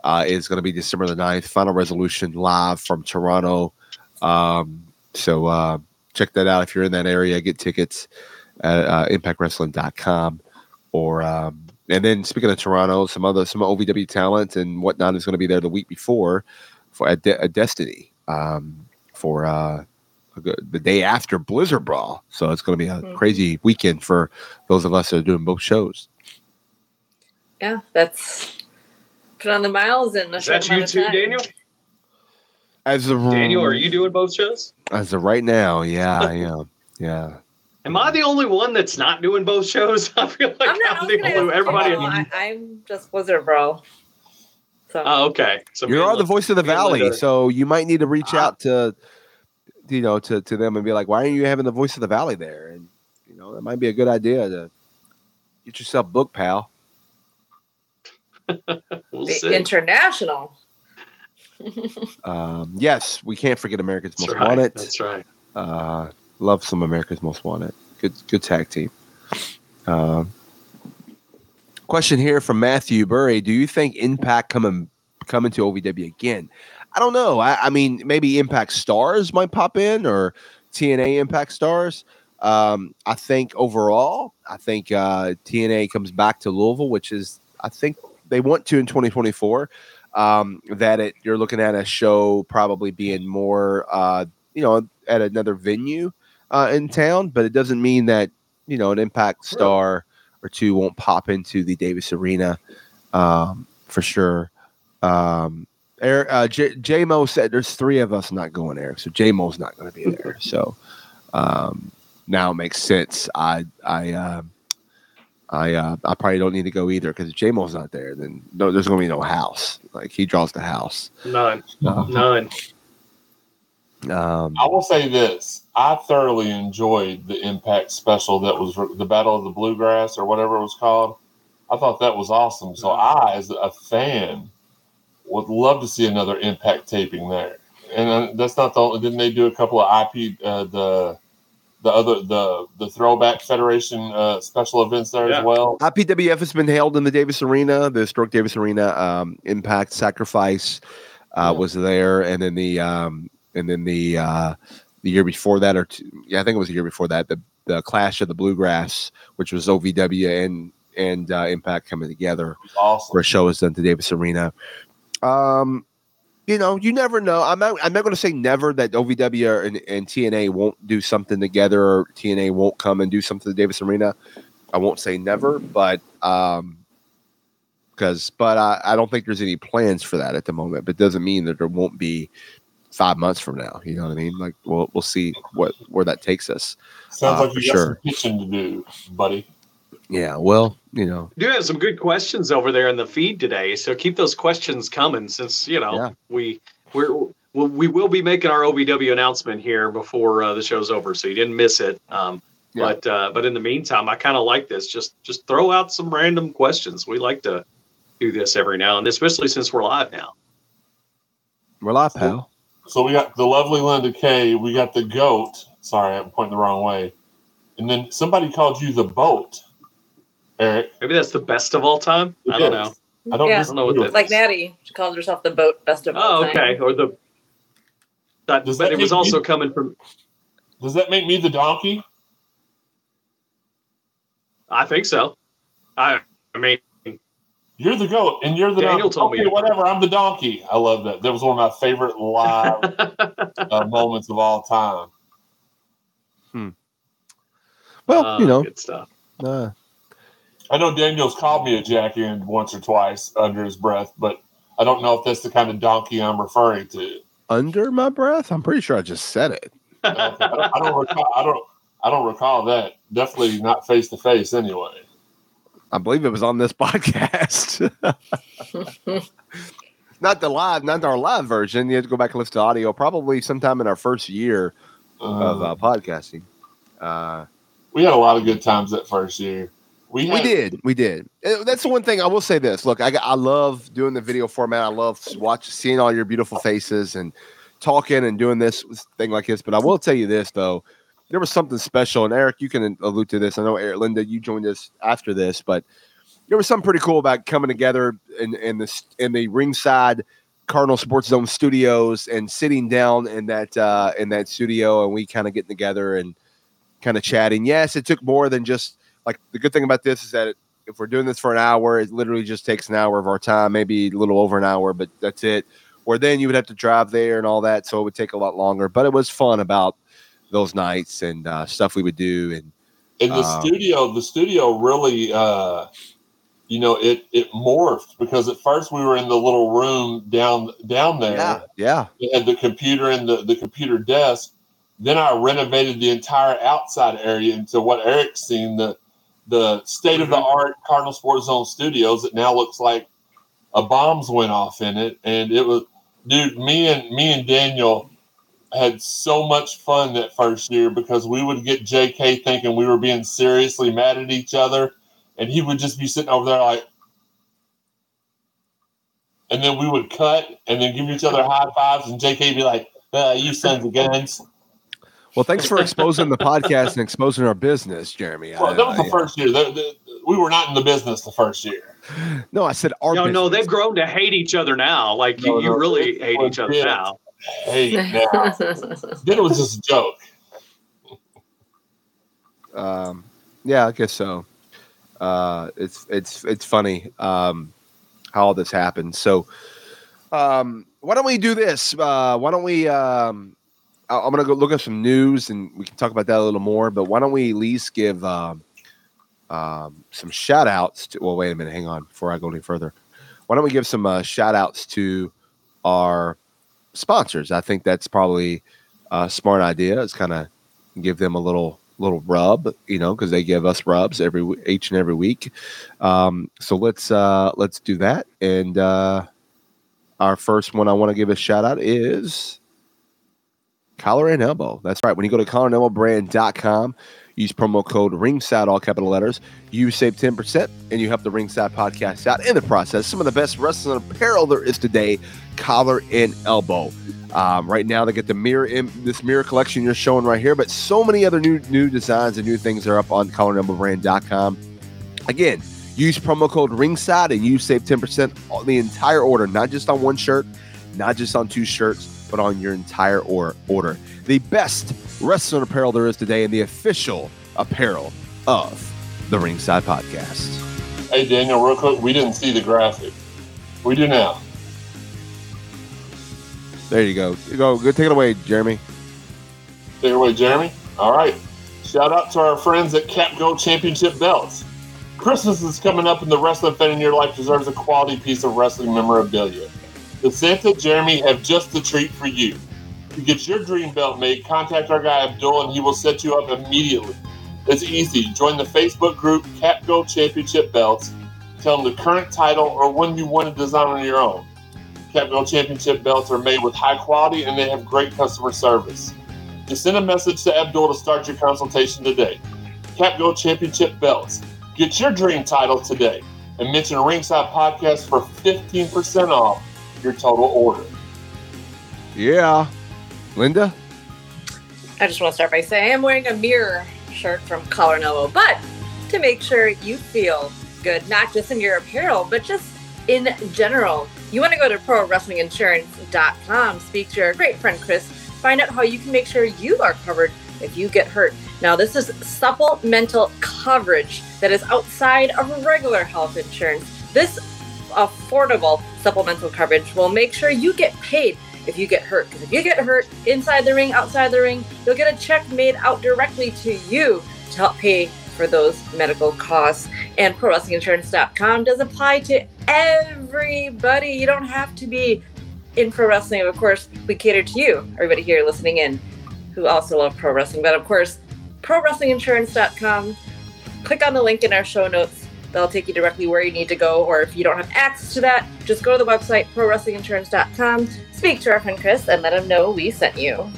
E: uh, is going to be December the 9th. Final Resolution live from Toronto. Um, so uh, check that out if you're in that area. Get tickets at uh, impactwrestling.com or um, and then speaking of Toronto, some other some OVW talent and whatnot is going to be there the week before for a, De- Destiny um, for uh, the day after Blizzard Brawl. So it's going to be a
H: Mhm.
E: crazy weekend for those of us that are doing both shows.
H: yeah, that's put on the miles and a
G: is that you too,
H: time.
G: Daniel?
E: As of
G: Daniel, are you doing both shows?
E: As of right now, yeah, I am. Yeah.
G: Am I the only one that's not doing both shows? *laughs* I feel like
H: I'm not. I
G: I'm the only
H: ask
G: everybody.
H: Paul. I, I'm just Blizzard Brawl. So
G: Oh, okay. So
E: You
G: and
E: are the voice of the valley, so you might need to reach
G: Ah.
E: out to, you know, to to them and be like, "Why aren't you having the voice of the valley there?" And you know, that might be a good idea to get yourself booked, pal. *laughs*
G: We'll
H: international. *laughs*
E: Um, yes, we can't forget America's
G: That's
E: Most
G: right.
E: Wanted.
G: That's right.
E: Uh, love some America's Most Wanted. Good, good tag team. Um, question here from Matthew Burry: Do you think Impact coming coming to OVW again? I don't know. I, I mean, maybe Impact Stars might pop in or TNA Impact Stars. Um, I think overall, I think uh, TNA comes back to Louisville, which is I think they want to in 2024. Um, that it you're looking at a show probably being more uh, you know at another venue uh, in town, but it doesn't mean that you know an Impact star or two won't pop into the Davis Arena um, for sure. Um, Eric, uh, J, J Mo said there's three of us not going, Eric. So J Mo's not going to be there. So um, now it makes sense. I I uh, I uh, I probably don't need to go either because if J Mo's not there, then no, there's going to be no house. Like he draws the house.
G: None.
E: Uh,
G: None.
E: um,
F: I will say this: I thoroughly enjoyed the Impact special that was the Battle of the Bluegrass or whatever it was called. I thought that was awesome. So I, as a fan, would love to see another Impact taping there. And uh, that's not the only. Didn't they do a couple of IP uh, the the other the the Throwback Federation uh, special events there
G: Yeah.
F: as well?
E: IPWF has been held in the Davis Arena, the historic Davis Arena. Um, Impact Sacrifice uh,
F: Yeah.
E: was there, and then the um, and then the uh, the year before that, or two, yeah, I think it was the year before that, the the Clash of the Bluegrass, which was OVW and and uh, Impact coming together
F: It awesome.
E: where a show was done to Davis Arena. Um, you know, you never know. I'm not. I'm not going to say never that OVW and, and TNA won't do something together, or TNA won't come and do something to Davis Arena. I won't say never, but um, because but I, I don't think there's any plans for that at the moment. But doesn't mean that there won't be five months from now. You know what I mean? Like we'll we'll see what where that takes us.
F: Sounds
E: uh,
F: like you got
E: sure.
F: some pitching to do, buddy.
E: Yeah. Well, you know.
G: You do have some good questions over there in the feed today, so keep those questions coming. Since you know
E: Yeah.
G: we we're we we will be making our OVW announcement here before uh, the show's over, so you didn't miss it. Um,
E: Yeah.
G: But uh, but in the meantime, I kind of like this. Just just throw out some random questions. We like to do this every now and then, especially since we're live now.
E: We're live, pal.
F: So we got the lovely Linda Kay. We got the goat. Sorry, I'm pointing the wrong way. And then somebody called you the boat, Eric.
G: Maybe that's the best of all time. I don't know.
F: I don't,
H: Yeah.
G: I don't know what
F: disagree
G: that
F: with
H: Like
F: this.
H: Natty, she calls herself the boat best of all
G: Oh,
H: time.
G: okay. Or the that,
F: Does
G: but
F: that
G: it was also
F: you-
G: coming from.
F: Does that make me the donkey?
G: I think so. I I mean,
F: You're the goat, and you're the
G: Daniel
F: donkey.
G: told
F: okay,
G: to-
F: whatever. I'm the donkey. I love that. That was one of my favorite live *laughs* uh, moments of all time. Hmm.
E: Well,
G: uh,
E: you know.
G: good stuff.
E: Uh,
F: I know Daniel's called me a jack end once or twice under his breath, but I don't know if that's the kind of donkey I'm referring to.
E: under my breath, I'm pretty sure I just said it. *laughs*
F: I don't, I don't recall. I don't. I don't recall that. Definitely not face to face. Anyway.
E: I believe it was on this *laughs* podcast. *laughs* not the live, not our live version. You have to go back and listen to audio. Probably sometime in our first year of
F: Uh,
E: uh, podcasting. Uh,
F: we had a lot of good times that first year. We,
E: we did, we did. Uh, That's the one thing I will say. This look, I, I love doing the video format. I love watching, seeing all your beautiful faces and talking and doing this thing like this. But I will tell you this though, there was something special. And Eric, you can allude to this. I know Eric, Linda, you joined us after this, but there was something pretty cool about coming together in in the in the ringside Cardinal Sports Zone studios and sitting down in that uh, in that studio and we kind of getting together and kind of chatting. Yes, it took more than just like the good thing about this is that it, if we're doing this for an hour, it literally just takes an hour of our time, maybe a little over an hour, but that's it. Or then you would have to drive there and all that, so it would take a lot longer. But it was fun about those nights and uh, stuff we would do. And
F: in the
E: Um,
F: studio. The studio really, uh, you know, it it morphed because at first we were in the little room down down there.
E: Yeah, yeah.
F: We had the computer and the, the computer desk. Then I renovated the entire outside area into what Eric's seen the the state of the art Cardinal Sports Zone Studios. It now looks like a bombs went off in it, and it was dude. Me and me and Daniel had so much fun that first year because we would get JK thinking we were being seriously mad at each other, and he would just be sitting over there like. And then we would cut and then give each other high fives, and JK be like, uh, "You sons of guns."
E: Well, thanks for exposing the podcast and exposing our business, Jeremy.
F: Well, that was the first year. The- the- we were not in the business the first year.
E: No, I said our
G: No, no, they've grown to hate each other now. Like you,
F: No,
G: you
F: no,
G: really hate each other
F: yeah.
G: now.
F: Hey, *laughs* now, then it was just a joke.
E: Um, yeah, I guess so. Uh, it's it's it's funny um, how all this happened. So, um, why don't we do this? Uh, why don't we? Um, I- I'm gonna go look at some news and we can talk about that a little more. But why don't we at least give um, um, some shout outs to? Well, wait a minute, hang on before I go any further. Why don't we give some uh, shout outs to our sponsors? I think that's probably a smart idea. It's kind of give them a little little rub, you know, because they give us rubs every each and every week. Um, so let's uh, let's do that. And uh, our first one I want to give a shout out is Collar and Elbow. That's right. When you go to collarandelbowbrand.com, use promo code ringside, all capital letters. You save 10% and you help the ringside podcast out in the process. Some of the best wrestling apparel there is today, collar and elbow. Um, right now, they get the mirror in this mirror collection you're showing right here, but so many other new new designs and new things are up on collarandelbowbrand.com. Again, use promo code ringside and you save 10% on the entire order, not just on one shirt, not just on two shirts, but on your entire or- order. The best wrestling apparel there is today and the official apparel of the Ringside Podcast.
F: Hey, Daniel, real quick, we didn't see the graphic. We do now.
E: There you go. Go, go take it away, Jeremy.
F: Take it away, Jeremy. All right. Shout out to our friends at Cap Go Championship Belts. Christmas is coming up, and the wrestling fan in your life deserves a quality piece of wrestling memorabilia. The Santa Jeremy have just the treat for you. To get your dream belt made, contact our guy Abdul, and he will set you up immediately. It's easy. Join the Facebook group Cap Go Championship Belts. Tell them the current title or one you want to design on your own. Capco Championship belts are made with high quality and they have great customer service. Just send a message to Abdul to start your consultation today. Capco Championship belts. Get your dream title today and mention Ringside Podcast for 15% off your total order.
E: Yeah. Linda?
H: I just want to start by saying I'm wearing a mirror shirt from Collar and Elbow, but to make sure you feel good, not just in your apparel, but just in general, you want to go to ProWrestlingInsurance.com, speak to your great friend Chris, find out how you can make sure you are covered if you get hurt. Now, this is supplemental coverage that is outside of regular health insurance. This affordable supplemental coverage will make sure you get paid if you get hurt. Because if you get hurt inside the ring, outside the ring, you'll get a check made out directly to you to help pay for those medical costs. And ProWrestlingInsurance.com does apply to everybody. You don't have to be in pro wrestling. Of course, we cater to you, everybody here listening in, who also love pro wrestling. But of course, ProWrestlingInsurance.com. Click on the link in our show notes. That'll take you directly where you need to go. Or if you don't have access to that, just go to the website, ProWrestlingInsurance.com. Speak to our friend Chris and let him know we sent you.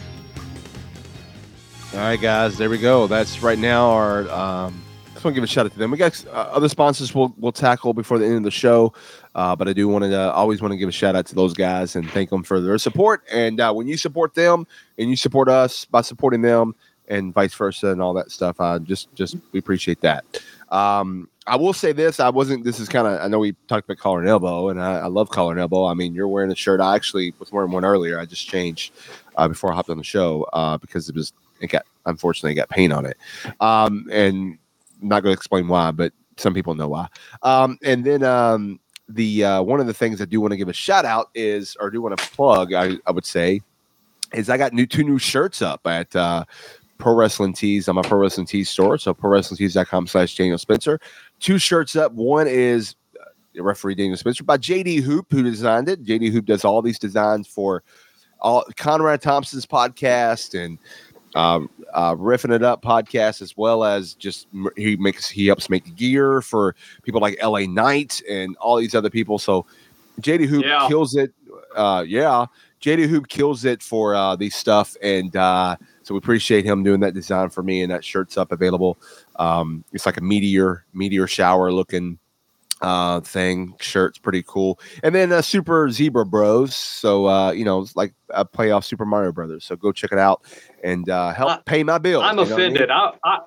E: All right, guys, there we go. That's right now our. Um, I just want to give a shout out to them. We got uh, other sponsors we'll, we'll tackle before the end of the show, uh, but I do want to uh, always want to give a shout out to those guys and thank them for their support. And uh, when you support them and you support us by supporting them and vice versa and all that stuff, I just just we appreciate that. Um, I will say this: I wasn't. This is kind of. I know we talked about collar and elbow, and I, I love collar and elbow. I mean, you're wearing a shirt. I actually was wearing one earlier. I just changed uh, before I hopped on the show uh, because it was it got unfortunately it got paint on it, um, and I'm not going to explain why, but some people know why. Um, and then um, the uh, one of the things I do want to give a shout out is, or do want to plug, I, I would say, is I got new two new shirts up at uh, Pro Wrestling Tees on my Pro Wrestling Tees store. So pro ProWrestlingTees.com slash Daniel Spencer. Two shirts up. One is referee Daniel Spencer, by JD Hoop, who designed it. JD Hoop does all these designs for all Conrad Thompson's podcast and um, uh, riffing it up podcast, as well as just he makes he helps make gear for people like LA Knight and all these other people. So JD Hoop
G: Yeah.
E: kills it. Uh, yeah, JD Hoop kills it for uh, these stuff, and uh, so we appreciate him doing that design for me. And that shirt's up available. Um, it's like a meteor meteor shower looking uh thing shirt's pretty cool and then uh super zebra bros so uh you know it's like a playoff super mario brothers so go check it out and uh help
G: Uh,
E: pay my bill
G: I'm offended. I I,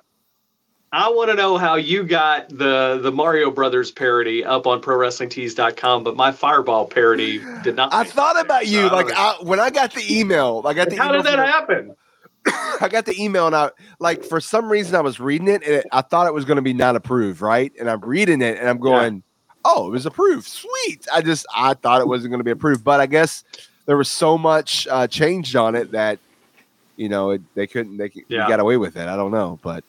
G: I want to know how you got the the Mario Brothers parody up on ProWrestlingTees.com, but my Fireball parody did not.
E: I thought about
G: there,
E: you
G: so
E: like. I, when I got the email I got the
G: how did that
E: from-
G: happen? *coughs*
E: I got the email and I like for some reason I was reading it and it, I thought it was going to be not approved, right? And I'm reading it and I'm going, "Oh, it was approved. Sweet." I just I thought it wasn't going to be approved, but I guess there was so much uh, changed on it that you know it, they couldn't they, could- they
G: Yeah.
E: got away with it. I don't know, but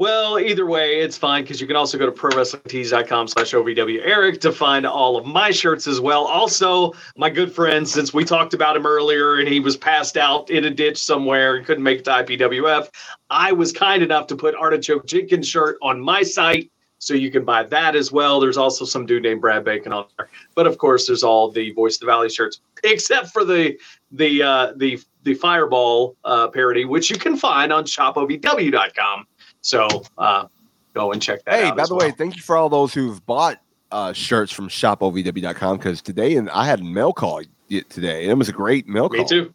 G: Well, either way, it's fine because you can also go to prowrestlingtees.com slash OVW Eric to find all of my shirts as well. Also, my good friend, since we talked about him earlier and he was passed out in a ditch somewhere and couldn't make it to IPWF, I was kind enough to put Artichoke Jenkins shirt on my site. So you can buy that as well. There's also some dude named Brad Bacon on there. But of course, there's all the Voice of the Valley shirts, except for the the uh, the the Fireball uh, parody, which you can find on shopovw.com. So uh, go and check that
E: hey,
G: out.
E: by
G: as
E: the
G: well.
E: way, thank you for all those who've bought uh, shirts from shopovw.com because today and I had a mail call today and it was a great mail call.
G: me too.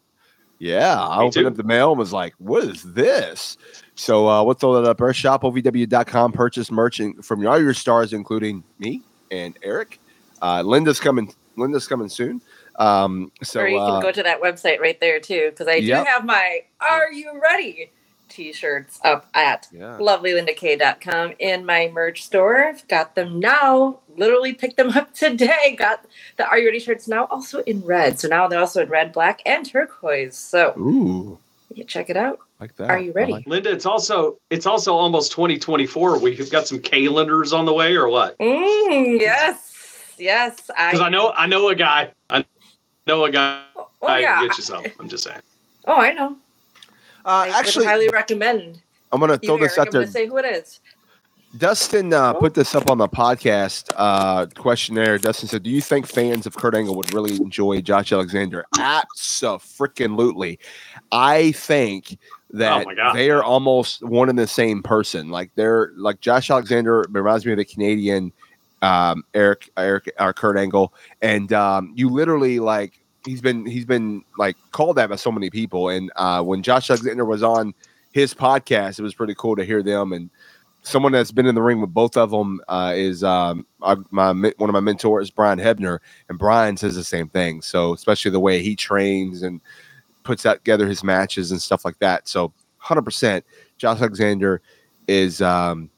E: Yeah, I
G: Me
E: opened
G: too.
E: up the mail and was like, "What is this?" So uh, we'll throw that up there. ShopOVW.com. Purchase merch from all your stars, including me and Eric. Uh, Linda's coming. Linda's coming soon. Um, so
H: or you can
E: uh,
H: go to that website right there too, because I
E: Yep.
H: do have my "Are You Ready" T-shirts up at
E: yeah.
H: lovelylindak.com in my merch store. I've got them now. Literally picked them *laughs* up today. Got the Are You Ready shirts now also in red. So now they're also in red, black, and turquoise. So
E: Ooh,
H: you can check it out.
E: like that.
H: Are you ready?
E: Like-
G: Linda, it's also it's also almost 2024. We've got some calendars on the way, or what?
H: Mm, yes, yes. I,
G: Because I know I know a guy. I know a guy.
H: Oh,
G: I
H: yeah.
G: can get you some. I'm just saying.
H: Oh, I know.
E: Uh,
H: I would
E: actually,
H: highly recommend.
E: I'm gonna throw this
H: Eric,
E: out
H: I'm
E: there.
H: going to say who it is.
E: Dustin uh, put this up on the podcast uh, questionnaire. Dustin said, "Do you think fans of Kurt Angle would really enjoy Josh Alexander?" Absolutely. I think that
G: Oh
E: they are almost one and the same person. Like they're like Josh Alexander reminds me of the Canadian um, Eric Eric or Kurt Angle, and um, you literally like he's been he's been like called that by so many people. And uh, when Josh Alexander was on his podcast, it was pretty cool to hear them and someone that's been in the ring with both of them uh, is um, I, my one of my mentors, Brian Hebner, and Brian says the same thing. So especially the way he trains and puts out together his matches and stuff like that. So 100%, Josh Alexander is. Um,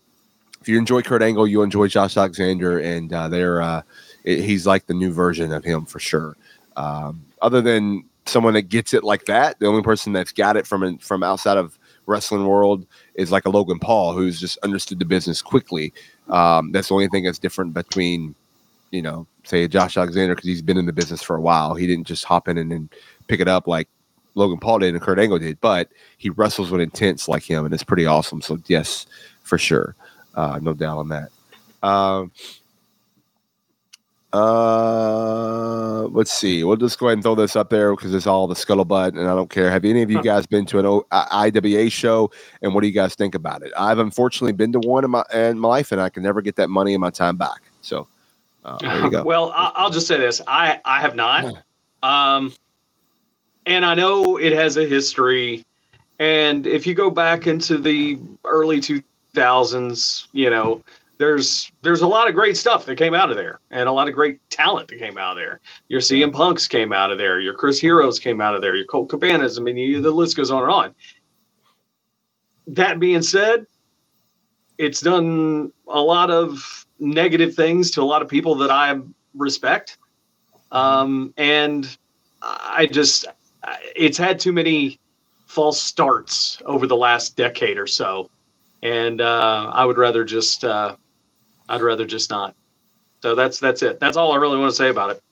E: if you enjoy Kurt Angle, you enjoy Josh Alexander, and uh, they're uh, he's like the new version of him for sure. Um, other than someone that gets it like that, the only person that's got it from from outside of wrestling world is like a Logan Paul who's just understood the business quickly. Um, that's the only thing that's different between, you know, say Josh Alexander because he's been in the business for a while. He didn't just hop in and pick it up like Logan Paul did and Kurt Angle did, but he wrestles with intense like him, and it's pretty awesome. So yes, for sure, uh, no doubt on that. Um, uh, let's see. We'll just go ahead and throw this up there because it's all the scuttlebutt, and I don't care. Have any of you guys been to an o- I- IWA show, and what do you guys think about it? I've unfortunately been to one in my in my life, and I can never get that money and my time back. So uh, there you go. *laughs*
G: Well, I, I'll just say this: I I have not, um, and I know it has a history. And if you go back into the early two thousands, you know, there's there's a lot of great stuff that came out of there, and a lot of great talent that came out of there. Your CM Punks came out of there. Your Chris Heroes came out of there. Your Colt Cabanas. I mean, you, the list goes on and on. That being said, it's done a lot of negative things to a lot of people that I respect. Um, and I just, it's had too many false starts over the last decade or so. And uh, I would rather just, uh, I'd rather just not. So that's that's it. That's all I really want to say about it.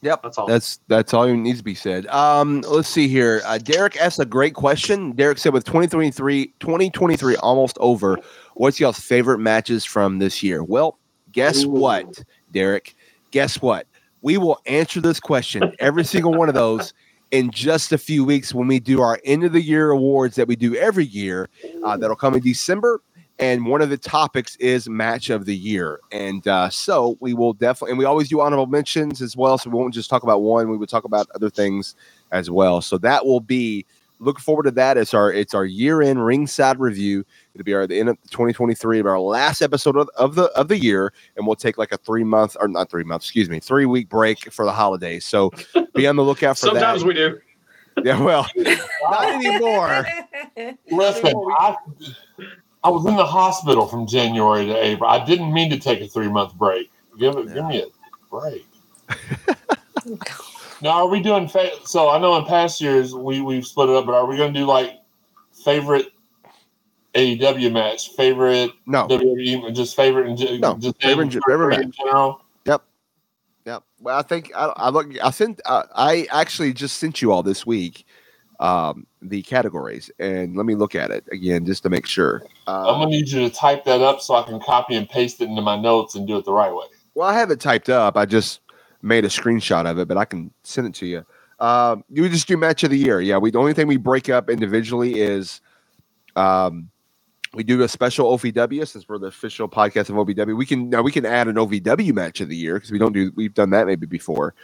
E: Yep,
G: That's all.
E: That's that's all that needs to be said. Um, let's see here. Uh, Derek asked a great question. Derek said, "With 2023, 2023 almost over, what's y'all's favorite matches from this year?" Well, guess
G: Ooh.
E: what, Derek? Guess what? We will answer this question, every single one of those, in just a few weeks when we do our end of the year awards that we do every year. Uh, that'll come in December. And one of the topics is match of the year. And uh, so we will definitely, and we always do honorable mentions as well. So we won't just talk about one, we would talk about other things as well. So that will be, looking forward to that. It's our, it's our year end ringside review. It'll be our, the end of 2023, of our last episode of, of the, of the year. And we'll take like a three month or not three months, excuse me, three week break for the holidays. So be on the lookout for
G: Sometimes
E: that.
G: we do.
E: yeah, well, *laughs* not anymore. *laughs*
F: Listen, I, I was in the hospital from January to April. I didn't mean to take a three month break. Give it, give me a break. *laughs* now, are we doing? Fa- so I know in past years we we've split it up, but are we going to do like favorite AEW match, favorite
E: No.
F: WWE, just favorite and ju-
E: No,
F: just
E: favorite favorite
F: in general?
E: Yep. Yep. Well, I think I, I look. I sent. Uh, I actually just sent you all this week um, the categories, and let me look at it again just to make sure.
F: I'm
E: Uh,
F: gonna need you to type that up so I can copy and paste it into my notes and do it the right way.
E: well, I have it typed up. I just made a screenshot of it, but I can send it to you. Um, you just do match of the year. Yeah. We the only thing we break up individually is um, we do a special OVW since we're the official podcast of OVW. We can now we can add an OVW match of the year because we don't do we've done that maybe before.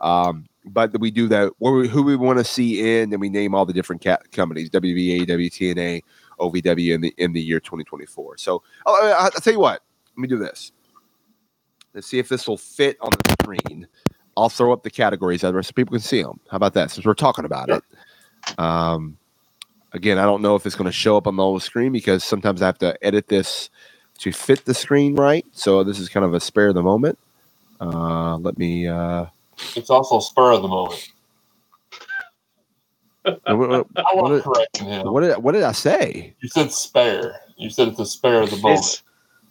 E: Um, but we do that who we want to see in, and we name all the different cat companies: WVA, WTNA, OVW in the in the year 2024. So oh, I, I'll tell you what. Let me do this. Let's see if this will fit on the screen. I'll throw up the categories so people can see them. How about that? Since we're talking about it. Um, again, I don't know if it's going to show up on the screen because sometimes I have to edit this to fit the screen right. So this is kind of a spare the moment. Uh, let me. Uh,
F: It's also spur of the moment.
E: what, what-
F: I want
E: did,
F: to correct him.
E: what did what did I say?
F: You said spare. You said it's a spare of the moment.
G: It's,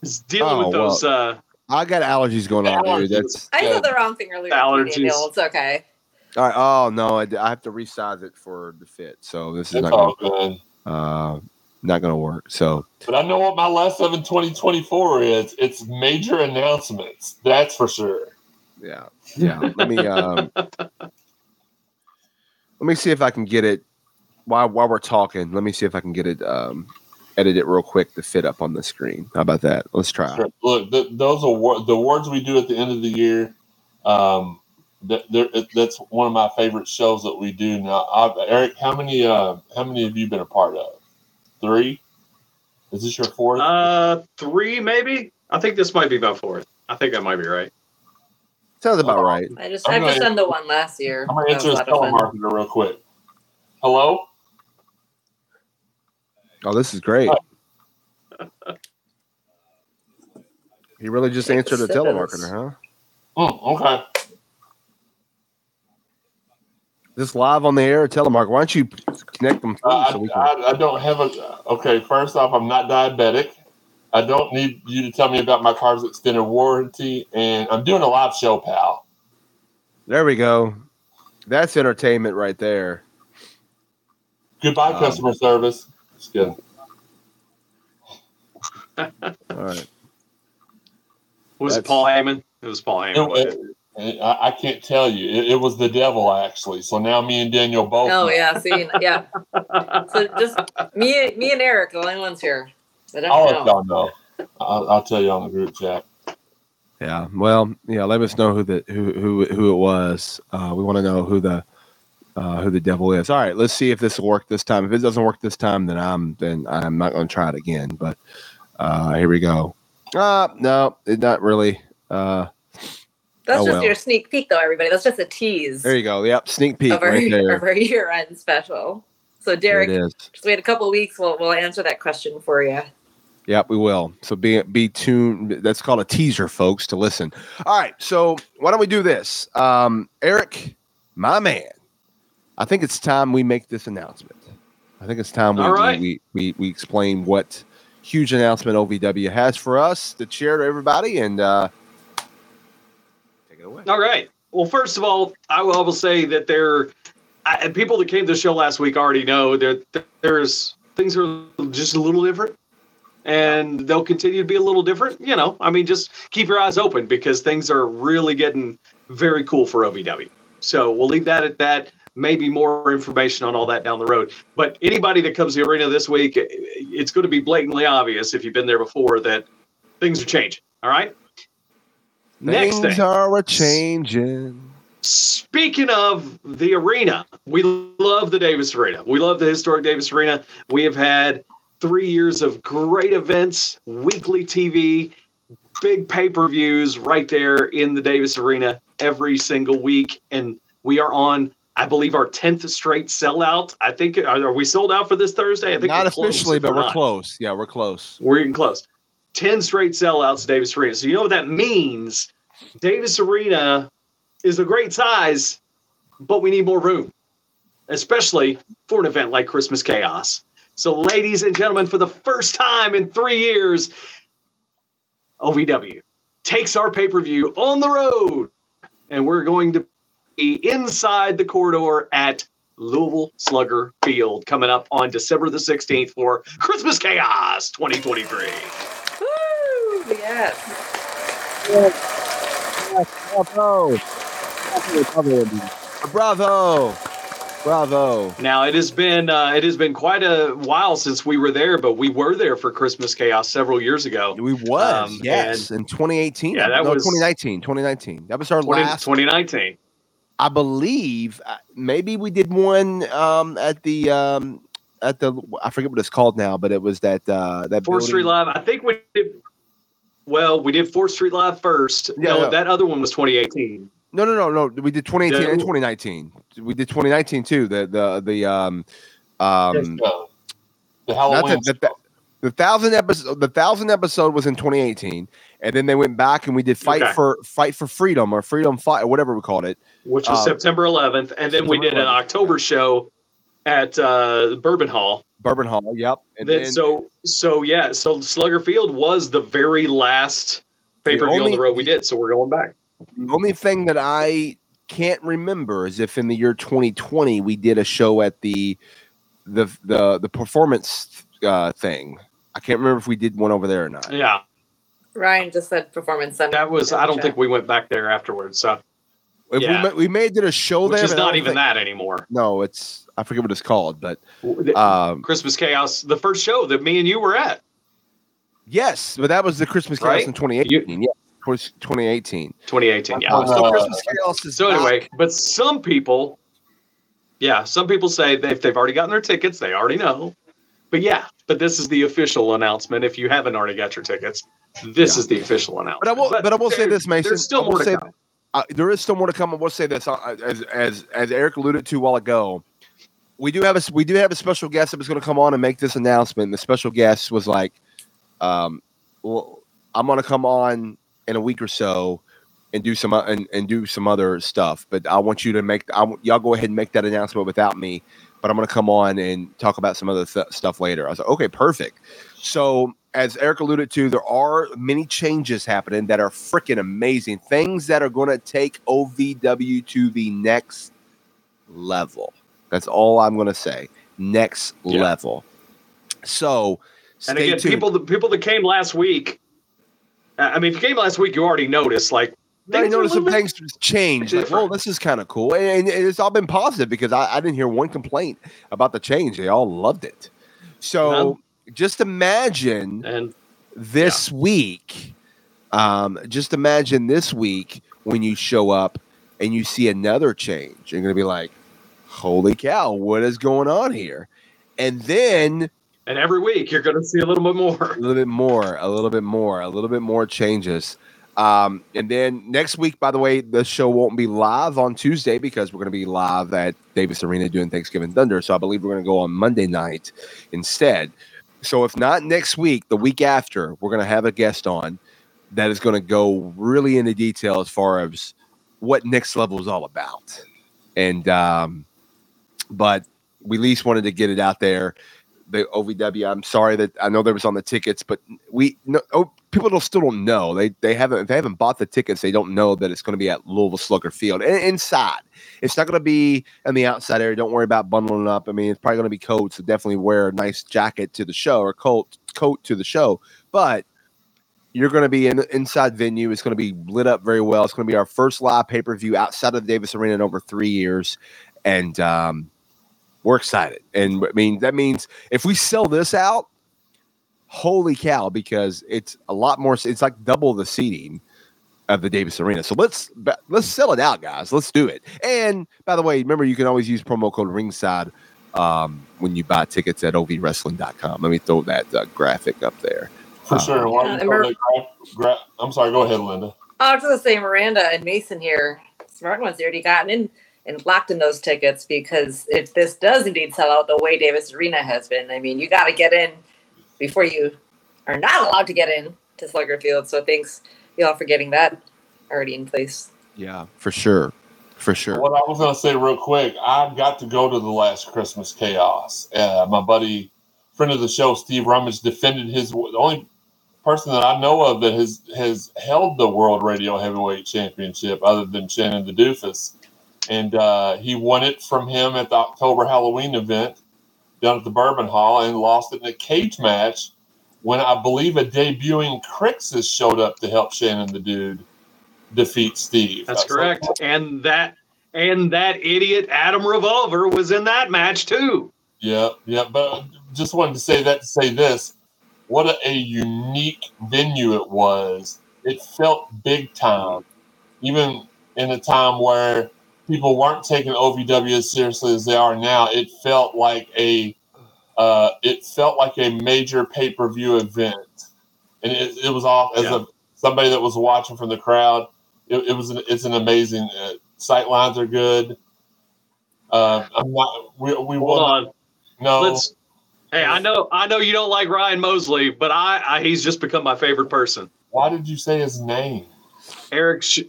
G: it's dealing
E: Oh,
G: with those. uh,
E: I got allergies going on, dude.
F: Allergies.
E: That's
H: I
F: Yeah.
H: said the wrong thing earlier.
G: Allergies.
H: Daniel. It's okay.
E: all right. Oh no, I, I have to resize it for the fit. So this is
F: It's
E: not
F: all
E: gonna,
F: good.
E: uh, not going to work. So
F: But I know what my last of in 2024 is. It's major announcements. That's for sure.
E: Yeah, yeah. Let me um, let me see if I can get it while while we're talking. Let me see if I can get it um, edit it real quick to fit up on the screen. How about that? Let's try.
F: Sure. Look, th- those award, the awards we do at the end of the year. Um, th- that's one of my favorite shows that we do now. i Eric, how many? Uh, how many have you been a part of? Three. Is this your fourth?
G: uh, three, maybe. I think this might be about fourth. I think that might be right.
E: Sounds about right.
H: I just
F: I'm
H: I've just done the one last year.
F: I'm gonna
H: That
F: answer this
H: a lot of fun.
F: telemarketer real quick. Hello.
E: Oh, this is great. He really just
H: Take
E: answered
H: the
E: the telemarketer, huh?
F: Oh, okay.
E: This live on the air telemarketer. Why don't you connect them through
F: Uh,
E: so we
F: I,
E: can?
F: I, I don't have a. Okay, first off, I'm not diabetic. I don't need you to tell me about my car's extended warranty, and I'm doing a live show, pal.
E: There we go. That's entertainment right there.
F: Goodbye,
E: Um,
F: customer service. Just kidding. *laughs*
E: All right.
G: Was it Paul Heyman? It was Paul Heyman.
F: It-
G: it?
F: it- I, I can't tell you. It, it was the devil, actually. So now me and Daniel both.
H: Oh yeah, see, yeah. *laughs* So just me, me and Eric, the only ones here. But I
F: I'll
H: don't
F: let
H: know.
F: y'all know. I'll, I'll tell you on the group chat.
E: Yeah. Well, yeah. Let us know who the who who who it was. Uh, we want to know who the uh, who the devil is. All right. Let's see if this will work this time. If it doesn't work this time, then I'm then I'm not going to try it again. But uh, here we go. Uh, no, it not really. Uh,
H: That's
E: Oh,
H: just
E: well.
H: your sneak peek, though, everybody. That's just a tease
E: there you go. Yep. Sneak peek
H: of our,
E: right there.
H: of our *laughs* year-end special. So, Derek,
E: it is.
H: just wait a couple weeks. We'll we'll answer that question for you.
E: Yep, we will. So be be tuned. That's called a teaser, folks, to listen. All right. So why don't we do this? Um, Eric, my man, I think it's time we make this announcement. I think it's time we
G: right.
E: we, we, we, explain what huge announcement OVW has for us to share to everybody. And uh, take it away.
G: All right. Well, first of all, I will, I will say that there, I, people that came to the show last week already know that there's things are just a little different, and they'll continue to be a little different. You know, I mean, just keep your eyes open because things are really getting very cool for OVW. So we'll leave that at that. Maybe more information on all that down the road. But anybody that comes to the arena this week, it's going to be blatantly obvious if you've been there before that things are changing. All right. Next
E: Things
G: thing.
E: are a changing.
G: Speaking of the arena, we love the Davis Arena. We love the historic Davis Arena. We have had three years of great events, weekly TV, big pay per views right there in the Davis Arena every single week. And we are on, I believe, our 10th straight sellout. I think, are, we sold out for this Thursday? I think
E: Not officially, but we're
G: not.
E: close. Yeah, we're close.
G: We're getting close. 10 straight sellouts, Davis Arena. So you know what that means? Davis Arena is a great size, but we need more room, especially for an event like Christmas Chaos. So, ladies and gentlemen, for the first time in three years, OVW takes our pay per view on the road, and we're going to be inside the corridor at Louisville Slugger Field coming up on December the 16th for Christmas Chaos 2023.
H: Woo! Yes.
E: Bravo. Bravo. Bravo.
G: Now it has been uh, it has been quite a while since we were there, but we were there for Christmas Chaos several years ago.
E: We was,
G: Um,
E: yes, in 2018.
G: Yeah, that
E: no,
G: was-
E: 2019. 2019. That was our
G: 20,
E: last.
G: 2019.
E: I believe uh, maybe we did one um, at the um, at the I forget what it's called now, but it was that uh, that
G: Fourth Street Live. I think we did. Well, we did Fourth Street Live first.
E: Yeah,
G: no,
E: yeah.
G: that other one was 2018.
E: No, no, no, no. We did 2018
G: Yeah.
E: and 2019. We did 2019 too. The the the um um
F: uh, the Halloween.
E: the, the, the thousand episode the thousand episode was in 2018, and then they went back and we did fight
G: Okay.
E: for fight for freedom or freedom fight or whatever we called it.
G: which was
E: Um,
G: September 11th, and then we
E: September
G: did an October show at uh, Bourbon Hall.
E: Bourbon Hall. Yep. And
G: Then, so so yeah, so Slugger Field was the very last pay per view on the road we did. So we're going back.
E: The only thing that I can't remember is if in the year 2020 we did a show at the the the the performance uh, thing. I can't remember if we did one over there or not.
G: Yeah,
H: Ryan just said performance center.
G: that was. I don't
H: chat.
G: think we went back there afterwards. So
E: If
G: Yeah.
E: we, ma- we may have did a show there.
G: which
E: there,
G: is not even
E: think-
G: that anymore.
E: No, it's I forget what it's called, but um,
G: Christmas Chaos, the first show that me and you were at.
E: yes, but that was the Christmas Chaos
G: Right?
E: in 2018. yeah, of course, 2018.
G: 2018. Yeah.
E: Uh, so Christmas Chaos is
G: So
E: back.
G: anyway, but some people, yeah, some people say that if they've already gotten their tickets, they already know. But yeah, but this is the official announcement. If you haven't already got your tickets, this
E: Yeah.
G: is the official announcement.
E: But I will, but I will say this, Mason.
G: There's still more to
E: say-
G: come.
E: uh, there is still more to come. I will say this, uh, as as as Eric alluded to a while ago. We do have a we do have a special guest that was going to come on and make this announcement. And the special guest was like, um, "Well, I'm going to come on in a week or so and do some o- and, and do some other stuff. But I want you to make I, want- y'all go ahead and make that announcement without me. But I'm going to come on and talk about some other th- stuff later." I was like, "Okay, perfect." So as Eric alluded to, there are many changes happening that are freaking amazing. Things that are going to take OVW to the next level. That's all I'm going to say. Next
G: Yeah.
E: level. So,
G: And again,
E: tuned.
G: people the people that came last week. I mean, if you came last week, you already noticed like
E: I
G: things are a
E: noticed some things change. Like, well, this is kind of cool, and, it's all been positive because I, I didn't hear one complaint about the change. They all loved it. So,
G: None.
E: just imagine
G: and
E: this week. Um, just imagine this week when you show up and you see another change. You're going to be like, "Holy cow! What is going on here?" And then
G: and every week you're going to see a little bit more.
E: a little bit more, a little bit more, a little bit more changes. Um, and then next week, by the way, the show won't be live on Tuesday because we're going to be live at Davis Arena doing Thanksgiving Thunder. So I believe we're going to go on Monday night instead. So if not next week, the week after, we're going to have a guest on that is going to go really into detail as far as what next level is all about. And um, but we at least wanted to get it out there. The OVW. I'm sorry that I know there was on the tickets, but we no. Oh, people don't still don't know. They they haven't if they haven't bought the tickets. They don't know that it's going to be at Louisville Slugger Field and inside. It's not going to be in the outside area. Don't worry about bundling up. I mean, it's probably going to be cold, so definitely wear a nice jacket to the show or coat coat to the show. But you're going to be in the inside venue. It's going to be lit up very well. It's going to be our first live pay per view outside of the Davis Arena in over three years, and um, we're excited. And I mean, that means if we sell this out, holy cow! Because it's a lot more. It's like double the seating of the Davis Arena. So let's let's sell it out, guys. Let's do it. And by the way, remember you can always use promo code Ringside um, when you buy tickets at ovwrestling.com. Let me throw that uh, graphic up there.
F: For
E: Uh,
F: sure. Why
H: Yeah,
F: you
H: Mer-
F: gra- gra- I'm sorry. Go ahead, Linda.
H: I was going to say Miranda and Mason here, smart ones, they already gotten in and locked in those tickets because if this does indeed sell out the way Davis Arena has been, I mean, you got to get in before you are not allowed to get in to Slugger Field. So thanks y'all for getting that already in place.
E: Yeah, for sure, for sure.
F: What I was going to say real quick, I got to go to the last Christmas chaos. Uh, my buddy, friend of the show, Steve Rummage, defended his the only person that I know of that has has held the World Radio Heavyweight Championship, other than Shannon the Doofus, and uh, he won it from him at the October Halloween event down at the Bourbon Hall, and lost it in a cage match when I believe a debuting Crixus showed up to help Shannon the Dude defeat Steve.
G: That's
F: so-
G: correct. And that and that idiot Adam Revolver was in that match too.
F: Yeah, yeah, but just wanted to say that to say this. What a, a unique venue it was. It felt big time, even in a time where people weren't taking OVW as seriously as they are now. It felt like a uh, it felt like a major pay per view event, and it, it was off as
G: Yeah.
F: a somebody that was watching from the crowd. It, it was an, it's an amazing. Uh, sight lines are good. Uh, I'm not. We, we
G: Hold
F: will
G: on.
F: no.
G: Let's Hey, I know I know you don't like Ryan Mosley, but I, I he's just become my favorite person.
F: Why did you say his name?
G: Eric sh-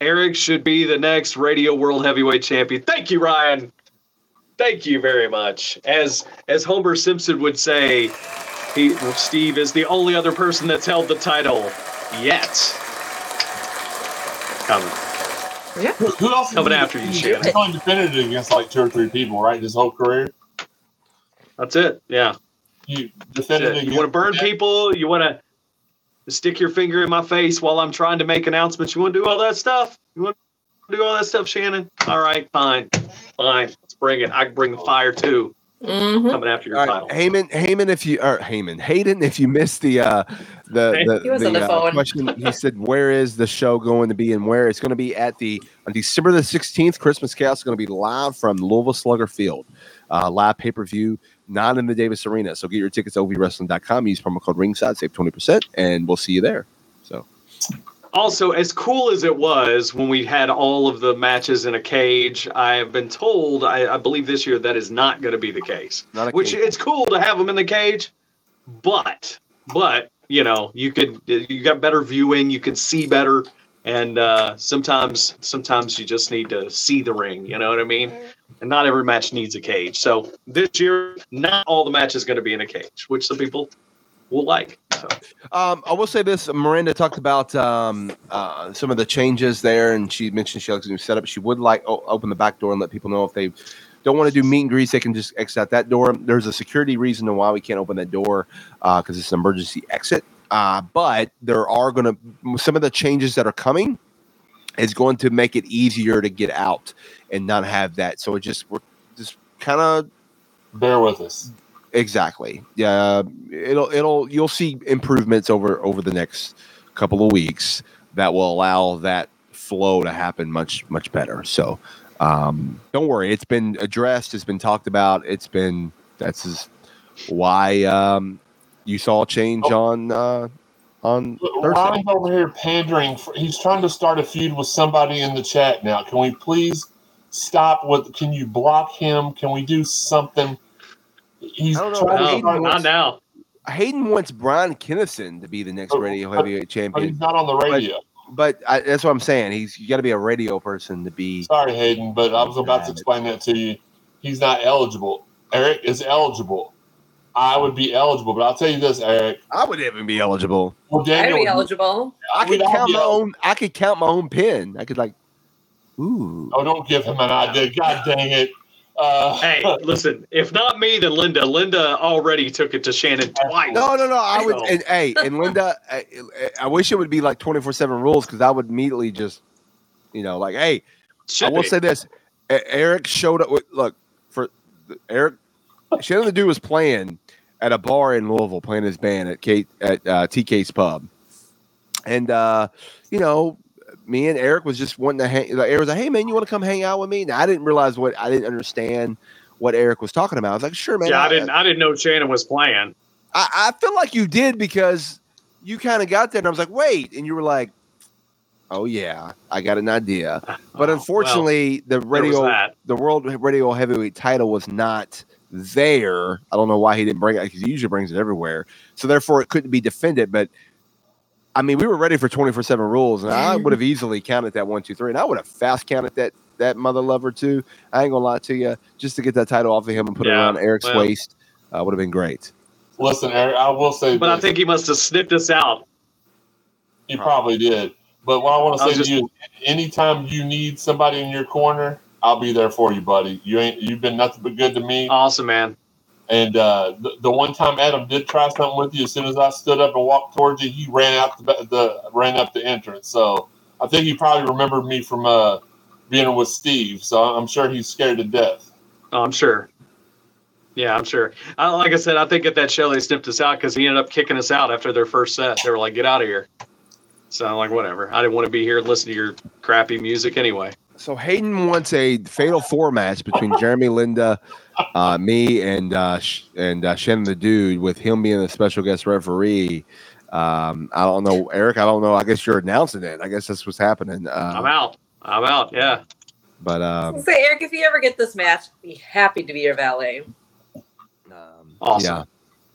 G: Eric should be the next radio world heavyweight champion. Thank you, Ryan. Thank you very much. As as Homer Simpson would say, he Steve is the only other person that's held the title yet. Coming.
F: Who, who else?
G: Coming after you, Shannon.
F: He's only defended it against like two or three people, right? His whole career.
G: That's it. Yeah.
F: You defended it.
G: You want to burn people? You want to stick your finger in my face while I'm trying to make announcements? You want to do all that stuff? You want to do all that stuff, Shannon? All right, fine, fine. Let's bring it. I can bring the fire too.
H: Mm-hmm.
G: Coming after your
E: All
G: title.
E: right, Heyman, Heyman, if you or Heyman, Hayden, if you missed the uh the the,
H: He was on the
E: uh,
H: phone.
E: question, he said, "Where is the show going to be, and where it's going to be at the on December the sixteenth? Christmas Chaos is going to be live from Louisville Slugger Field, uh, live pay per view, not in the Davis Arena. So get your tickets at ovwrestling.com. Use promo code Ringside, save twenty percent, and we'll see you there. So
G: Also, as cool as it was when we had all of the matches in a cage, I have been told, I, I believe this year that is not going to be the case.
E: not a
G: Which
E: cage.
G: it's cool to have them in the cage, but but you know you could you got better viewing, you can see better, and uh, sometimes sometimes you just need to see the ring. You know what I mean? And not every match needs a cage. So this year, not all the matches going to be in a cage, which some people will like. So.
E: Um, I will say this: Miranda talked about um, uh, some of the changes there, and she mentioned she likes new setup. She would like o- open the back door and let people know if they don't want to do meet and greets, they can just exit out that door. There's a security reason why we can't open that door because it's an emergency exit. Uh, but there are going to some of the changes that are coming is going to make it easier to get out and not have that. So it just we're just kind of
F: Bear with us.
E: Exactly. Yeah, it'll it'll you'll see improvements over over the next couple of weeks that will allow that flow to happen much much better. So um, don't worry, it's been addressed, it's been talked about, it's been that's why um, you saw a change on uh, on Thursday.
F: Ryan's over here pandering. For, he's trying to start a feud with somebody in the chat now. Can we please stop with? Can you block him? Can we do something? He's
E: I don't know,
F: trying to
E: Hayden
F: start,
G: not now.
E: Hayden wants Brian Kennison to be the next
F: Oh,
E: radio heavyweight
F: but
E: champion,
F: he's not on the radio.
E: but I, that's what I'm saying. He's you got to be a radio person to be.
F: Sorry, Hayden, but I was about to explain that to you. He's not eligible. Eric is eligible. I would be eligible. But I'll tell you this, Eric.
E: I would even be eligible.
F: Well, Daniel, I'd
H: be eligible.
E: I could count my
F: el-
E: own. I could count my own pin. I could like, ooh.
F: Oh, don't give him an idea. God dang it. Uh,
G: Hey, *laughs* listen, if not me, then Linda. Linda already took it to Shannon twice.
E: No, no, no. I would. And, hey, and Linda, *laughs* I, I wish it would be like twenty four seven rules because I would immediately just, you know, like, hey,
G: Should
E: I will
G: be.
E: say this: Eric showed up. With, look for Eric. Shannon the Dude was playing at a bar in Louisville, playing his band at Kate at uh, TK's Pub, and uh, you know, me and Eric was just wanting to hang. Like, Eric was like, "Hey, man, you want to come hang out with me?" Now I didn't realize what I didn't understand what Eric was talking about. I was like, "Sure, man."
G: yeah, I didn't. I didn't know Shannon was playing.
E: I, I feel like you did because you kind of got there, and I was like, "Wait," and you were like, "Oh yeah, I got an idea." But
G: Oh,
E: unfortunately, the
G: well, was
E: radio, the world radio heavyweight title was not there. I don't know why he didn't bring it because he usually brings it everywhere. So therefore, it couldn't be defended. But I mean, we were ready for twenty four seven rules, and I would have easily counted that one, two, three, and I would have fast counted that that mother lover too. I ain't gonna lie to you, just to get that title off of him and put it around Eric's
G: well.
E: waist uh, would have been great.
F: listen, Eric, I will say
G: But I think he must have snipped us out.
F: He probably did. But what I want to say
G: was
F: to you, is anytime you need somebody in your corner, I'll be there for you, buddy. You ain't you've been nothing but good to me.
G: Awesome, man.
F: And uh, the, the one time Adam did try something with you, as soon as I stood up and walked towards you, he ran out the, the ran up the entrance. So I think he probably remembered me from uh, being with Steve. So I'm sure he's scared to death.
G: Oh, I'm sure. Yeah, I'm sure. I, like I said, I think at that show they snipped us out because he ended up kicking us out after their first set. They were like, "Get out of here." So I'm like, whatever. I didn't want to be here and listen to your crappy music anyway.
E: So Hayden wants a fatal four match between Jeremy Linda, uh, me, and uh, and uh, Shannon the Dude, with him being a special guest referee. Um, I don't know, Eric. I don't know. I guess you're announcing it. I guess that's what's happening. Uh,
G: I'm out. I'm out. Yeah.
E: But um,
H: Say, Eric, if you ever get this match, be happy to be your valet.
E: um,
G: Awesome.
E: Yeah.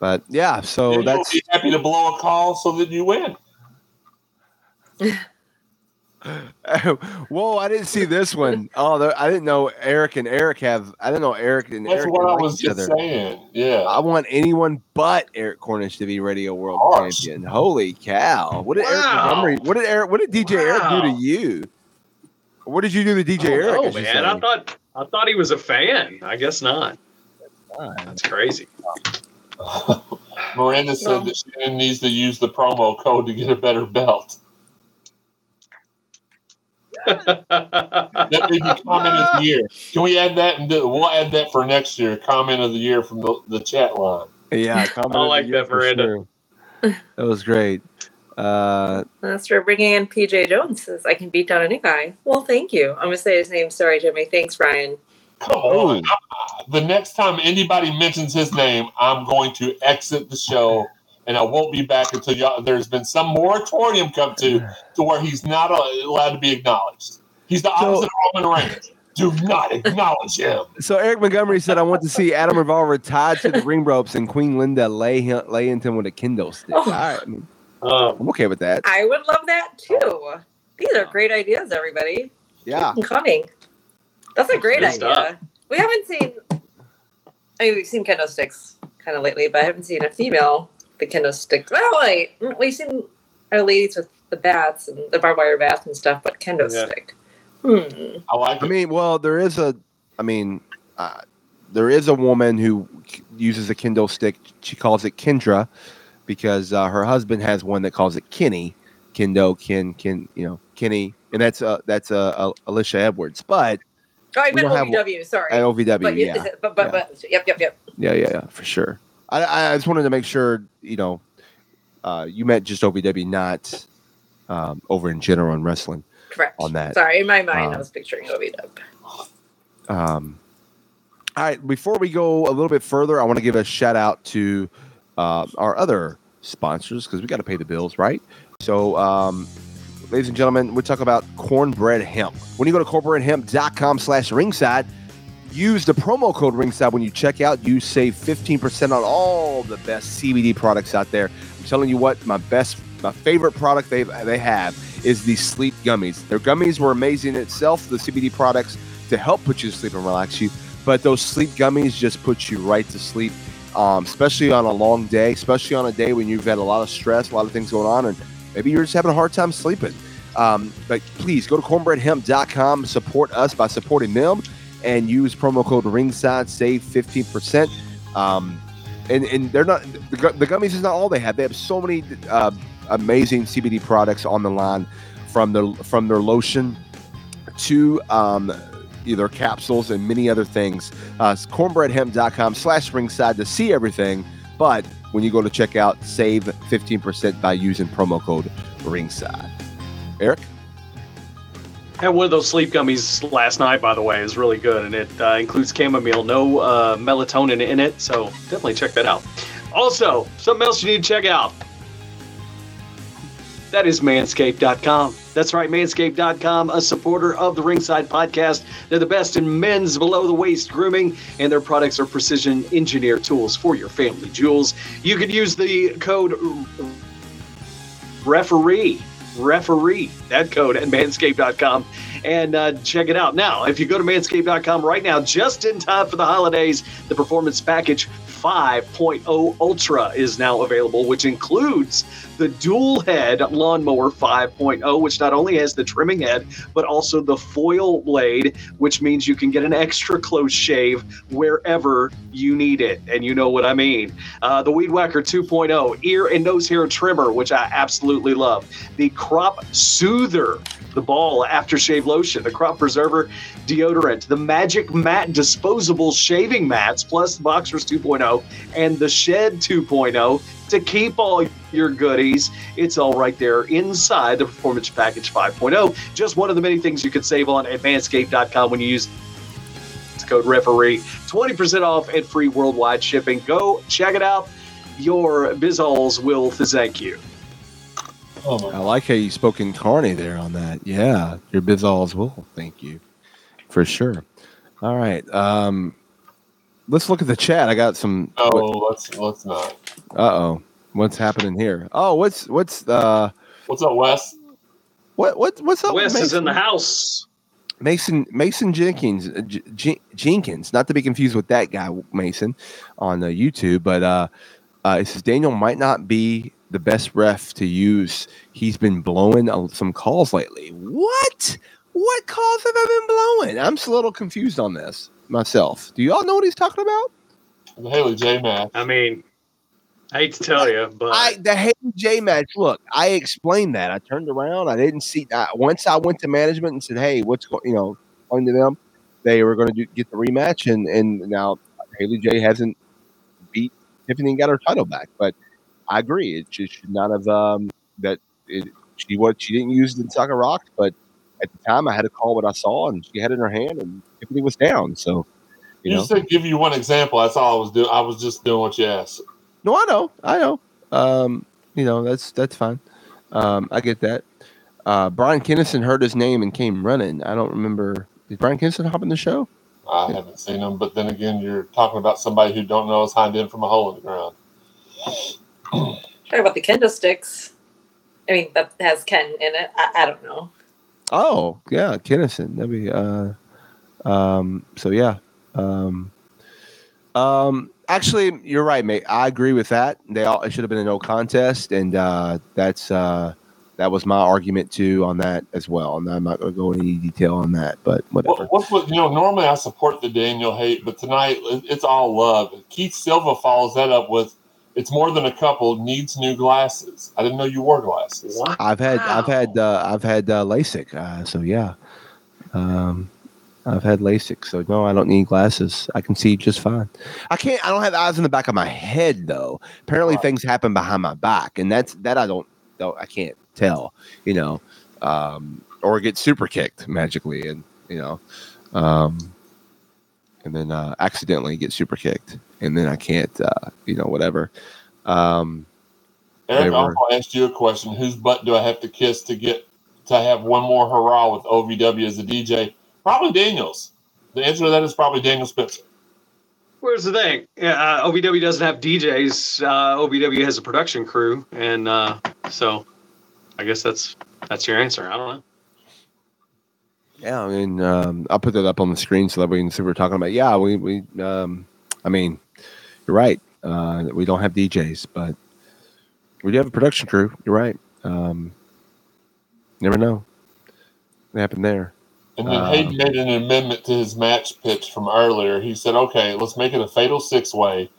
E: But yeah, so
F: And
E: that's
F: you'll be happy to blow a call so that you win. *laughs* *laughs*
E: whoa! I didn't see this one. Oh, there- I didn't know Eric and Eric have. I didn't know Eric and
F: That's
E: Eric
F: what I
E: like
F: was
E: each
F: just
E: other.
F: saying. Yeah.
E: I want anyone but Eric Cornish to be Radio World
F: Gosh.
E: Champion. Holy cow! What did Eric
G: Wow.
E: Montgomery? What did Eric? What did DJ Eric do to you? What did you do to DJ Eric?
G: Oh
E: as you
G: man, I thought I thought he was a fan. I guess not. That's crazy. *laughs*
F: Miranda said
H: Well.
F: that Shannon needs to use the promo code to get a better belt. That may be comment of the year. Can we add that? And do, we'll add that for next year. Comment of the year from the, the chat line.
E: Yeah, *laughs* comment
G: I
E: of the
G: like
E: year
G: that,
E: for
G: Miranda.
E: sure. That was great. Uh,
H: That's for bringing in PJ Jones. Says I can beat down any guy. Well, thank you. I'm gonna say his name. Sorry, Jimmy. Thanks, Ryan.
F: Come on. The next time anybody mentions his name, I'm going to exit the show, and I won't be back until y'all, there's been some moratorium come to to where he's not allowed to be acknowledged. He's the
E: So-
F: opposite of Roman Reigns. Do not *laughs* acknowledge him.
E: so Eric Montgomery said, "I want to see Adam Revolver tied to the ring ropes and Queen Linda lay him lay into him with a kendo stick."
H: Oh.
E: All right, I mean,
G: Oh,
E: I'm okay with that.
H: I would love that too. These are great ideas, everybody.
E: Yeah,
H: coming. That's a great
G: Good
H: idea.
G: stuff.
H: We haven't seen. I mean, we've seen kendo sticks kind of lately, but I haven't seen a female the kendo stick. Well, wait, we've seen our ladies with the bats and the barbed wire bats and stuff, but kendo
G: Yeah.
H: stick. Hmm.
F: I like
E: I mean, well, there is a, I mean, uh, there is a woman who uses a kendo stick. She calls it Kendra because uh, her husband has one that calls it Kenny. Kendo, Ken, Ken, you know, Kenny, and that's uh that's uh, uh, Alisha Edwards. But
H: Oh, I
E: We
H: meant
E: don't have
H: OVW. Sorry.
E: at OVW,
H: but,
E: yeah,
H: but, but, but, yep, yep, yep.
E: yeah, yeah, yeah, for sure. I, I just wanted to make sure, you know, uh, you meant just OVW, not um, over in general in wrestling.
H: Correct.
E: On that.
H: Sorry, in my mind, I
E: Um,
H: was picturing OVW.
E: Um, all right, before we go a little bit further, I want to give a shout out to uh, our other sponsors because we got to pay the bills, right? So, um, ladies and gentlemen, we talk about cornbread hemp. When you go to cornbreadhemp.com slash ringside, use the promo code ringside when you check out. You save 15% on all the best CBD products out there. I'm telling you what, my best, my favorite product they they have is the sleep gummies. Their gummies were amazing in itself, the CBD products to help put you to sleep and relax you. but those sleep gummies just put you right to sleep, um, especially on a long day, especially on a day when you've had a lot of stress, a lot of things going on, and maybe you're just having a hard time sleeping. Um, but please go to cornbreadhemp.com, support us by supporting them, and use promo code ringside, save 15%. Um, and, and they're not, the, the gummies is not all they have. They have so many uh, amazing CBD products on the line from their, from their lotion to um, either capsules and many other things. Uh, cornbreadhemp.com slash ringside to see everything. But when you go to checkout, save 15% by using promo code ringside. Eric?
G: Had one of those sleep gummies last night, by the way. is really good, and it uh, includes chamomile, no uh, melatonin in it. So definitely check that out. Also, something else you need to check out. That is manscaped.com. That's right, manscaped.com, a supporter of the Ringside Podcast. They're the best in men's below the waist grooming, and their products are precision engineered tools for your family jewels. You can use the code referee referee. That code at manscaped.com and uh, check it out. Now if you go to manscaped.com right now just in time for the holidays the performance package 5.0 ultra is now available which includes the dual head lawnmower 5.0 which not only has the trimming head but also the foil blade which means you can get an extra close shave wherever you need it. And you know what i mean. Uh, the weed whacker 2.0 ear and nose hair trimmer which i absolutely love. The crop soother the ball aftershave lotion the crop preserver deodorant the magic mat disposable shaving mats plus boxers 2.0 and the shed 2.0 to keep all your goodies. It's all right there inside the Performance Package 5.0. Just one of the many things you can save on at manscaped.com when you use code referee 20% off and free worldwide shipping go check it out your bizholes will thank you
F: Oh
E: I like how you spoke in Carney there on that. Yeah, your bizols will. Thank you. For sure. All right. Um, let's look at the chat. I got some.
F: No, let's let's not.
E: Uh oh. What's happening here? Oh, what's what's uh
F: What's up, Wes?
E: what what what's up? with
G: wes is in the house
E: Mason Mason Jenkins uh, J- J- Jenkins, not to be confused with that guy Mason on uh, YouTube, but uh, uh, it says Daniel might not be the best ref to use. He's been blowing some calls lately. What? What calls have I been blowing? I'm just a little confused on this myself. Do y'all know what he's talking about?
F: The Haley J match.
G: i mean i hate to tell you but
E: I the Haley J match. Look, I explained that. I turned around. I didn't see. I, once I went to management and said, "Hey, what's going?" You know, explained to them they were going to get the rematch, and and now Haley J hasn't beat Tiffany and got her title back. But I agree, it should, should not have um, that. It, she what she didn't use the Saga Rock, but at the time I had to call what I saw, and she had it in her hand, and Tiffany was down. So, you
F: You
E: know,
F: said give you one example. That's all I was doing. I was just doing what you asked.
E: No, I know, I know. Um, you know, that's that's fine. Um, I get that. Uh, Brian Kennison heard his name and came running. I don't remember. Did Brian Kennison hop in the show?
F: I haven't seen him, but then again, you're talking about somebody who don't know his hind end from a hole in the ground.
H: Talk about the kendo sticks. I mean, that has Ken in it. I, I don't know.
E: Oh, yeah, Kennison. That'd be. Uh, um, so yeah. Um, um, actually, you're right, mate. I agree with that. They all it should have been a no contest, and uh, that's uh, that was my argument too on that as well. And I'm not going to go into any detail on that, but whatever.
F: What, what's what you know? Normally, I support the Daniel hate, but tonight it's all love. Keith Silva follows that up with, "It's more than a couple needs new glasses." I didn't know you wore glasses.
G: what
E: I've had I've had uh, I've had uh, LASIK, uh, so yeah, um, I've had LASIK, so no, I don't need glasses. I can see just fine. I can't. I don't have eyes in the back of my head though. Apparently,
F: Right.
E: things happen behind my back, and that's that I don't. don't I can't tell. You know, um, or get super kicked magically, and you know, um, and then uh, accidentally get super kicked, and then I can't. Uh, you know, whatever. Um,
F: Eric,
E: They
F: I'll
E: were-
F: ask you a question: Whose butt do I have to kiss to get to have one more hurrah with OVW as a DJ? Probably Daniels. The answer to that is probably Daniel Spencer.
G: Where's the thing? Yeah, uh, OVW doesn't have DJs. Uh, OVW has a production crew, and uh, so I guess that's that's your answer. I don't know.
E: Yeah, I mean, um, I'll put that up on the screen so that we can see what we're talking about. Yeah, we, we um, I mean, you're right. Uh, we don't have DJs, but we do have a production crew. You're right. Um, never know what happened there.
F: And then
E: Um,
F: Hayden made an amendment to his match pitch from earlier. He said, "Okay, let's make it a fatal six way: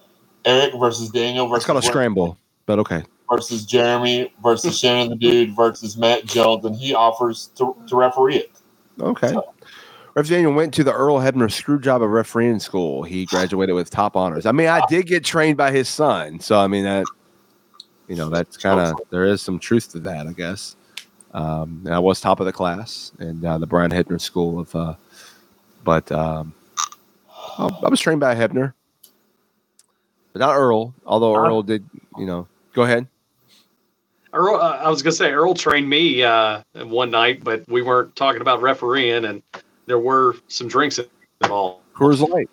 F: Eric versus Daniel versus
E: It's called a scramble, but okay.
F: versus Jeremy versus Shannon the Dude versus Matt Jones, and he offers to, to referee it."
E: Okay.
F: So-
E: Ref Daniel went to the Earl Hebner Screwjob of refereeing school. He *sighs* graduated with top honors. I mean, I did get trained by his son, so I mean that, you know, that's kind of there is some truth to that, I guess. Um, and I was top of the class in uh, the Brian Hebner School of, uh, but um, I was trained by Hebner, but not Earl. Although Earl did, you know, go ahead.
G: Earl, uh, I was gonna say Earl trained me uh, one night, but we weren't talking about refereeing, and there were some drinks involved.
E: Coors Light.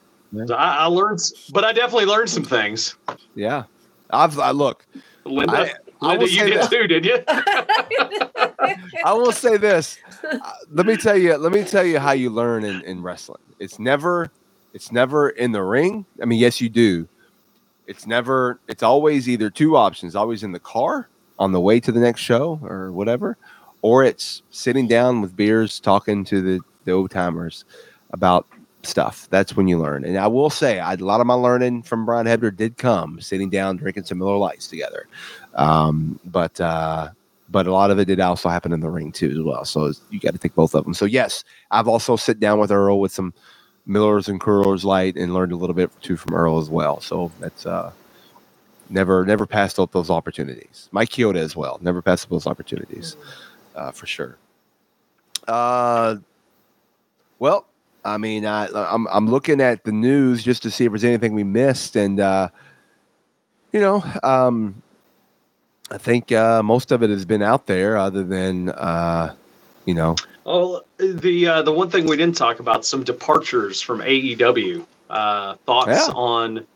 G: So I, I learned, but I definitely learned some things.
E: Yeah, I've I look.
G: Linda,
E: I- I
G: Linda, you did
E: that-
G: too, did you? *laughs*
E: I will say this. Uh, let me tell you. Let me tell you how you learn in, in wrestling. It's never. It's never in the ring. I mean, yes, you do. It's never. It's always either two options. Always in the car on the way to the next show or whatever, or it's sitting down with beers talking to the the old timers about stuff. That's when you learn. And I will say, I, a lot of my learning from Brian Hebner did come sitting down drinking some Miller Lights together. Um, but uh, but a lot of it did also happen in the ring too as well. So you got to take both of them. So yes, I've also sit down with Earl with some Millers and Coors Light and learned a little bit too from Earl as well. So that's uh, never never passed up those opportunities. Mike Chioda as well. Never passed up those opportunities uh, for sure. Uh, well, I mean, I, I'm I'm looking at the news just to see if there's anything we missed, and uh, you know, um, I think uh, most of it has been out there, other than uh, you know,
G: Oh, the uh, the one thing we didn't talk about some departures from AEW. Uh, thoughts
E: Yeah.
G: on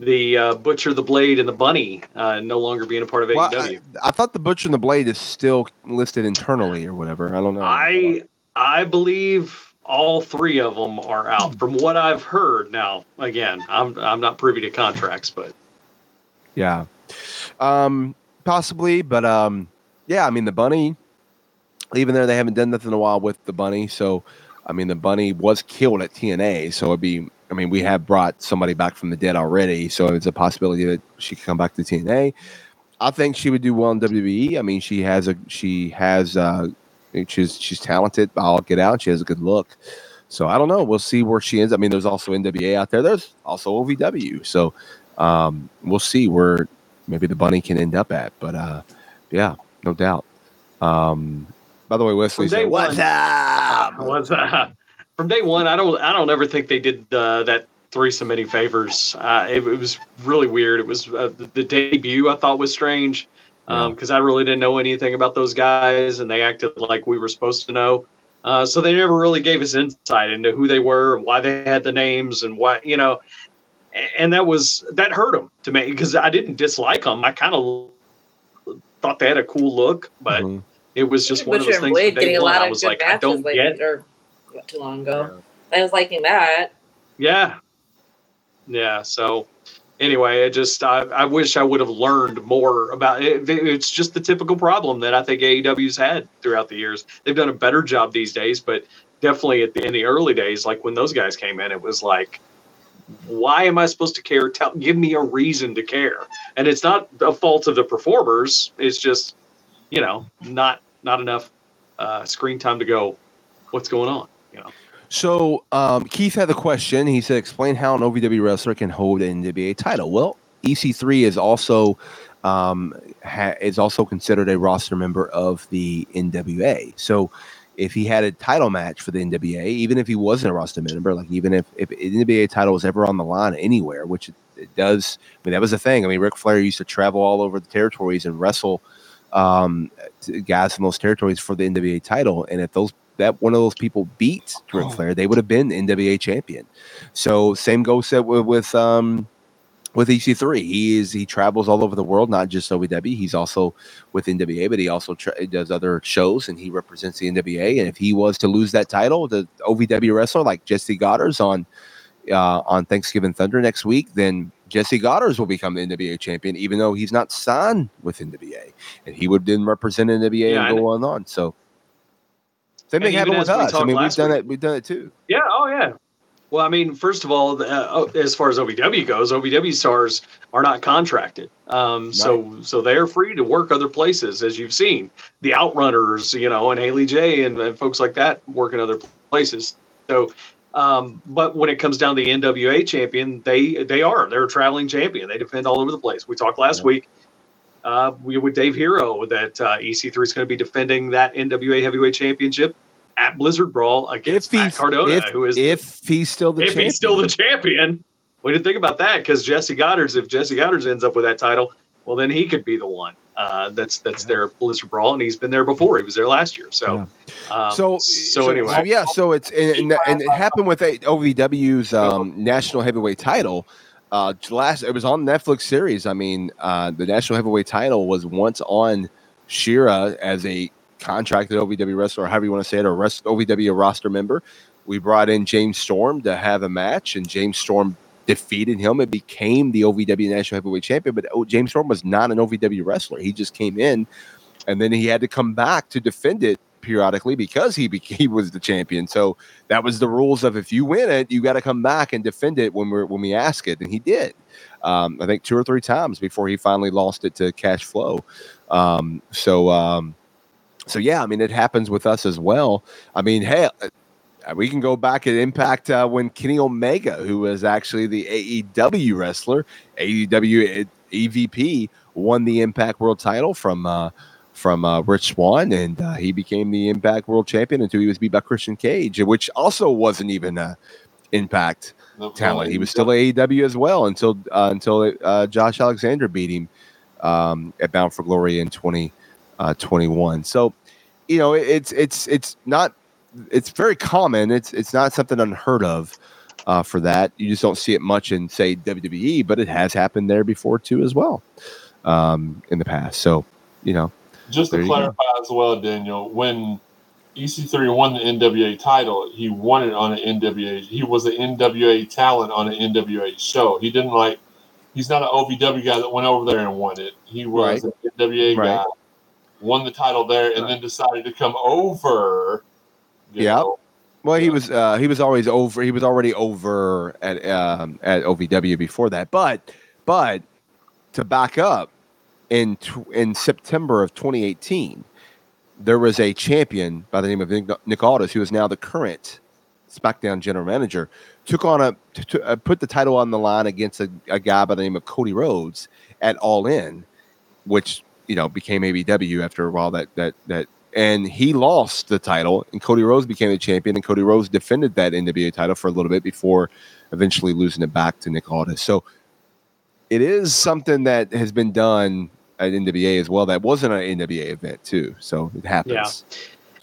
G: the uh, Butcher, the Blade, and the Bunny uh, no longer being a part of
E: well,
G: AEW.
E: I, I thought the Butcher and the Blade is still listed internally or whatever. I don't know.
G: I I believe all three of them are out from what I've heard. Now, again, I'm I'm not privy to contracts, but
E: Yeah. Um, possibly, but um, yeah, I mean the bunny, even there they haven't done nothing in a while with the bunny. So I mean the bunny was killed at TNA, so it'd be I mean, we have brought somebody back from the dead already, so it's a possibility that she could come back to TNA. I think she would do well in WWE. I mean, she has a she has uh she's she's talented. I'll get out. She has a good look. So I don't know. We'll see where she ends. I mean, there's also NWA out there. There's also OVW. So um, we'll see where maybe the bunny can end up at. But uh, yeah, no doubt. Um, by the way, Wesley
G: what's
E: up? "What's up?"
G: Was from day one. I don't I don't ever think they did uh, that threesome any favors. Uh, it, it was really weird. It was uh, the, the debut I thought was strange because I really didn't know anything about those guys, and they acted like we were supposed to know. Uh, so they never really gave us insight into who they were, and why they had the names, and why you know. And that was that hurt them to me because I didn't dislike them. I kind of thought they had a cool look, but
E: Mhm.
G: it was just one of those things.
H: Blade
G: from
H: getting a
G: one,
H: lot
G: I
H: of
G: was
H: good
G: like, I don't
H: lately,
G: get
H: or not too long ago. I was liking that.
G: Yeah. Yeah. So anyway, I just I, I wish I would have learned more about it. It's just the typical problem that I think AEW's had throughout the years. They've done a better job these days, but definitely at the, in the early days, like when those guys came in, it was like, why am I supposed to care? Tell, give me a reason to care. And it's not a fault of the performers. It's just, you know, not not enough uh, screen time to go. What's going on? Know.
E: So um, Keith had the question. He said, "Explain how an OVW wrestler can hold an NWA title." Well, EC3 is also um, ha- is also considered a roster member of the NWA. So if he had a title match for the NWA, even if he wasn't a roster member, like even if if an NWA title was ever on the line anywhere, which it, it does, I mean that was the thing. I mean Ric Flair used to travel all over the territories and wrestle um, guys from those territories for the NWA title, and if those that one of those people beat Ric Flair, they would have been NWA champion. So same goes with, with um, with EC3. He is he travels all over the world, not just OVW. He's also with NWA, but he also tra- does other shows and he represents the NWA. And if he was to lose that title, the OVW wrestler like Jessie Godderz on uh, on Thanksgiving Thunder next week, then Jessie Godderz will become the NWA champion, even though he's not signed with NWA, and he would then represent NWA
G: Yeah,
E: and go
G: and-
E: on on. So same thing happened with us. I mean, we've done
G: week-
E: it. We've done it too.
G: Yeah. Oh, yeah. Well, I mean, first of all, uh, as far as OVW goes, OVW stars are not contracted, um, so so they're free to work other places, as you've seen. The Outrunners, you know, and Haley J and, and folks like that work in other places. So, um, but when it comes down to the NWA champion, they they are they're a traveling champion. They defend all over the place. We talked last week. Uh, we with Dave Herro that uh, EC3 is going to be defending that NWA Heavyweight Championship at Blizzard Brawl against Matt Cardona,
E: if,
G: who is
E: if he's still the
G: if
E: champion.
G: he's still the champion. We didn't think about that because Jessie Godderz. If Jessie Godderz ends up with that title, well, then he could be the one. Uh, that's that's their Blizzard Brawl, and he's been there before. He was there last year. So, um,
E: so,
G: so anyway,
E: so yeah, so it's and, and, and it happened with a- OVW's um, national heavyweight title. Uh, last it was on Netflix series. I mean, uh, the national heavyweight title was once on Shira as a contracted OVW wrestler, however you want to say it, or rest, OVW roster member. We brought in James Storm to have a match, and James Storm defeated him and became the OVW national heavyweight champion. But oh, James Storm was not an OVW wrestler. He just came in, and then he had to come back to defend it periodically because he became, *laughs* he was the champion. So that was the rules of if you win it, you got to come back and defend it when we when we ask it, and he did. Um, I think two or three times before he finally lost it to Cash Flow. Um, so um, so yeah, I mean it happens with us as well. I mean, hey. uh, We can go back at Impact uh, when Kenny Omega, who was actually the AEW wrestler, AEW EVP, won the Impact World Title from uh, from uh, Rich Swan, and uh, he became the Impact World Champion until he was beat by Christian Cage, which also wasn't even a Impact
F: No,
E: talent. He was still AEW as well until uh, until uh, Josh Alexander beat him um, at Bound for Glory in twenty uh, twenty one. So, you know, it- it's it's it's not it's very common. It's it's not something unheard of uh, for that. You just don't see it much in say WWE, but it has happened there before too as well um, in the past. So, you know,
F: Just to
E: you go.
F: clarify as well, Daniel, when EC3 won the NWA title, he won it on an NWA. He was an NWA talent on an NWA show. He didn't like. He's not an OVW guy that went over there and won it. He was
E: Right.
F: an NWA
E: Right.
F: guy, won the title there, and then decided to come over.
E: Yeah. Well, he was uh, he was always over. He was already over at um, at OVW before that. But but to back up in in September of 2018, there was a champion by the name of Nick, Aldis, who is now the current SmackDown general manager, took on a t- uh, put the title on the line against a, a guy by the name of Cody Rhodes at All In, which you know became AEW after a while. That that that and he lost the title, and Cody Rhodes became the champion, and Cody Rhodes defended that NWA title for a little bit before eventually losing it back to Nick Aldis. So it is something that has been done at NWA as well. That wasn't an NWA event too, so it happens.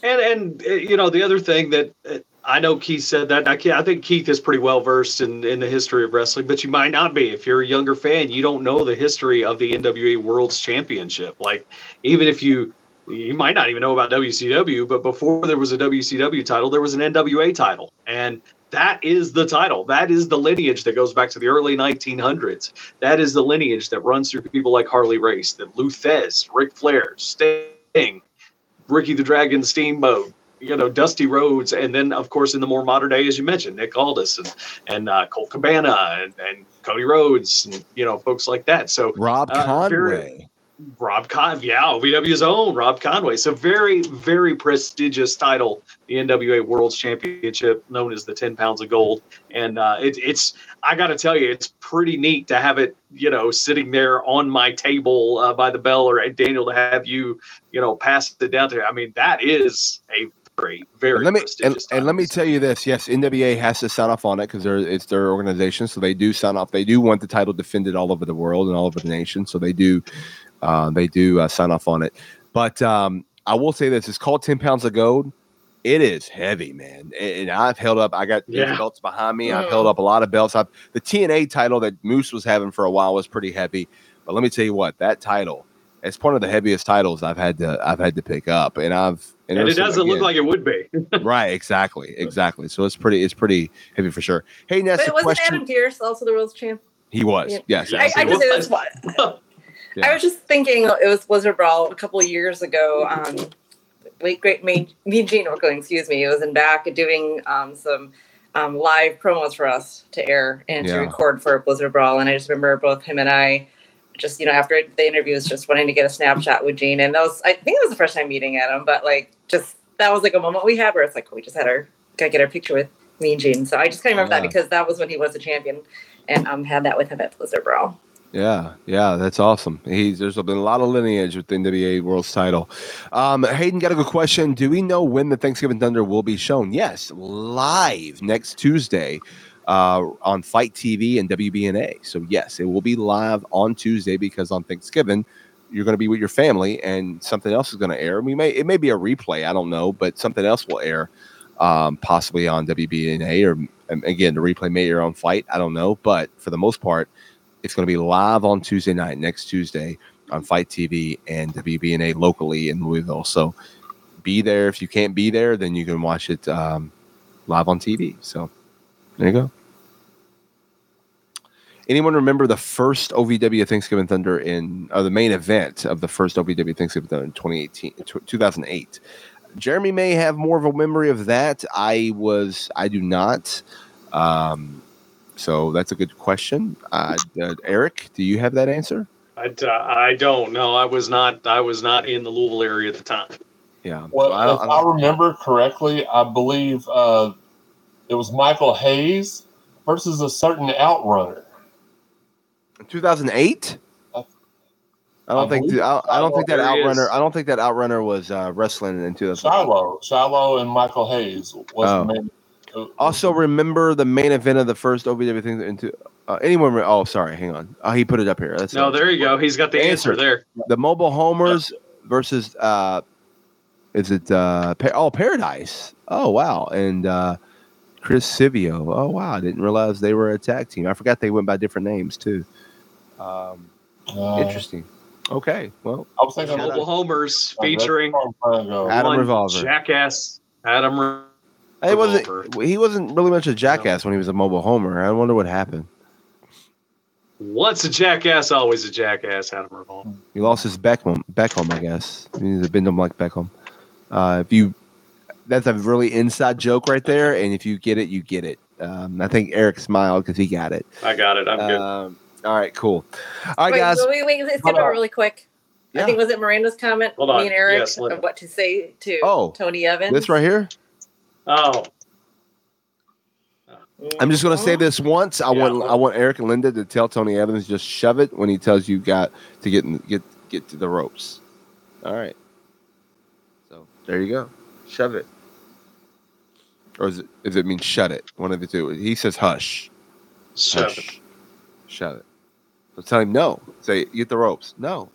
G: Yeah, And and uh, you know the other thing that uh, I know Keith said that I, I think Keith is pretty well versed in in the history of wrestling, but you might not be if you're a younger fan. You don't know the history of the NWA World's Championship. Like even if you you might not even know about WCW, but before there was a WCW title, there was an NWA title, and that is the title. That is the lineage that goes back to the early 1900s. That is the lineage that runs through people like Harley Race, the Lou Thesz, Ric Flair, Sting, Ricky the Dragon Steamboat, you know, Dusty Rhodes, and then of course in the more modern day, as you mentioned, Nick Aldis and and uh, Colt Cabana and, and Cody Rhodes, and you know, folks like that. So
E: Rob
G: Uh,
E: Conway.
G: very- Rob Con, yeah, OVW's own Rob Conway. So very, very prestigious title, the NWA World Championship, known as the Ten Pounds of Gold. And uh, it, it's, I got to tell you, it's pretty neat to have it, you know, sitting there on my table uh, by the bell, or Daniel to have you, you know, pass it down to. I mean, that is a very, very
E: And let me and, and let me tell you this: yes, NWA has to sign off on it because they're it's their organization, so they do sign off. They do want the title defended all over the world and all over the nation, so they do uh, they do uh, sign off on it. But um, I will say this: it's called Ten Pounds of Gold. It is heavy, man. And and I've held up. I got
G: Yeah.
E: belts behind me. I've
H: Mm.
E: held up a lot of belts. I've, the TNA title that Moose was having for a while was pretty heavy. But let me tell you what, that title, it's one of the heaviest titles I've had to I've had to pick up. And I've
G: And it doesn't look like it would be. *laughs*
E: right. Exactly. Exactly. So it's pretty. It's pretty heavy for sure. Hey, Ness,
H: But wasn't
E: question.
H: Adam Pearce also the world's champ?
E: he was.
H: Yeah.
E: Yes.
G: Yeah.
H: I, I just it was *laughs*
E: Yeah.
H: I was just thinking it was Blizzard Brawl a couple of years ago. Um, late great mean Gene Okerlund, excuse me, it was in back doing um, some um, live promos for us to air and
E: Yeah.
H: to record for Blizzard Brawl. And I just remember both him and I, just you know, after the interviews, just wanting to get a snapshot with Gene. And that was I think it was the first time meeting him, but like just that was like a moment we had where it's like we just had our gotta get our picture with Mean Gene. So I just kind of remember
E: Yeah.
H: that because that was when he was a champion, and um had that with him at Blizzard Brawl.
E: Yeah, yeah, that's awesome. He's there's been a lot of lineage with the NWA World's Title. Um, Hayden got a good question. Do we know when the Thanksgiving Thunder will be shown? Yes, live next Tuesday uh, on Fight TV and WBNA. So yes, it will be live on Tuesday because on Thanksgiving you're going to be with your family and something else is going to air. We may it may be a replay, I don't know, but something else will air, um, possibly on WBNA or again the replay may air on Fight. I don't know, but for the most part. It's going to be live on Tuesday night, next Tuesday on Fight TV and WBNA locally in Louisville. So be there. If you can't be there, then you can watch it um, live on TV. So there you go. Anyone remember the first OVW Thanksgiving Thunder in, or the main event of the first OVW Thanksgiving Thunder in 2018, 2008? Jeremy may have more of a memory of that. I was, I do not. Um, so that's a good question. Uh, uh, Eric, do you have that answer?
G: I, uh, I don't know. I was not. I was not in the Louisville area at the time.
E: Yeah.
F: Well,
E: I
F: if
E: I
F: I, remember correctly, I believe uh, it was Michael Hayes versus a certain outrunner.
E: 2008. I don't
F: I
E: think
F: believe
E: I, I don't think that
G: There he is.
E: outrunner. I don't think that outrunner was uh, wrestling in 2008.
F: Shiloh, Shiloh, and Michael Hayes was
E: Oh.
F: the main.
E: Also, remember the main event of the first OVW thing into uh, anyone? re- Oh, sorry, hang on. Oh, he put it up here. That's
G: No, there you go. He's got the answer,
E: Answer.
G: there.
E: the mobile homers versus uh, is it uh, pa- oh Paradise? Oh wow, and uh, Chris Sivio. Oh wow, I didn't realize they were a tag team. I forgot they went by different names too. Um,
F: uh,
E: interesting. Okay, well,
F: I was thinking
G: Mobile Homers featuring
F: a long time ago.
E: Adam Revolver.
G: jackass Adam. Re-
E: It wasn't. He wasn't really much a jackass when he was a mobile homer. I wonder what happened.
G: Once a jackass, always a jackass. Adam Revolver.
E: He lost his Beckham. Beckham, I guess. He's a bendum like Beckham. Uh, if you, that's a really inside joke right there. And if you get it, you get it. Um, I think Eric smiled because he got it.
G: I got it. I'm good.
E: Um, all right, cool. All right,
H: wait,
E: guys.
H: wait, wait, let's
F: Hold
H: skip over
F: on.
H: really quick.
E: Yeah.
H: I think was it Miranda's comment,
G: Hold on.
H: me and Eric,
G: Yes,
H: of what to say to
E: Oh,
H: Tony Evans.
E: This right here.
G: Oh,
E: I'm just gonna say this once. I
G: Yeah.
E: want I want Eric and Linda to tell Tony Evans just shove it when he tells you got to get in, get get to the ropes. All right. So there you go. Shove it. Or is it does it mean shut it? One of the two. He says hush.
G: seven.
E: Hush. Shut it. So tell him no. Say get the ropes. No.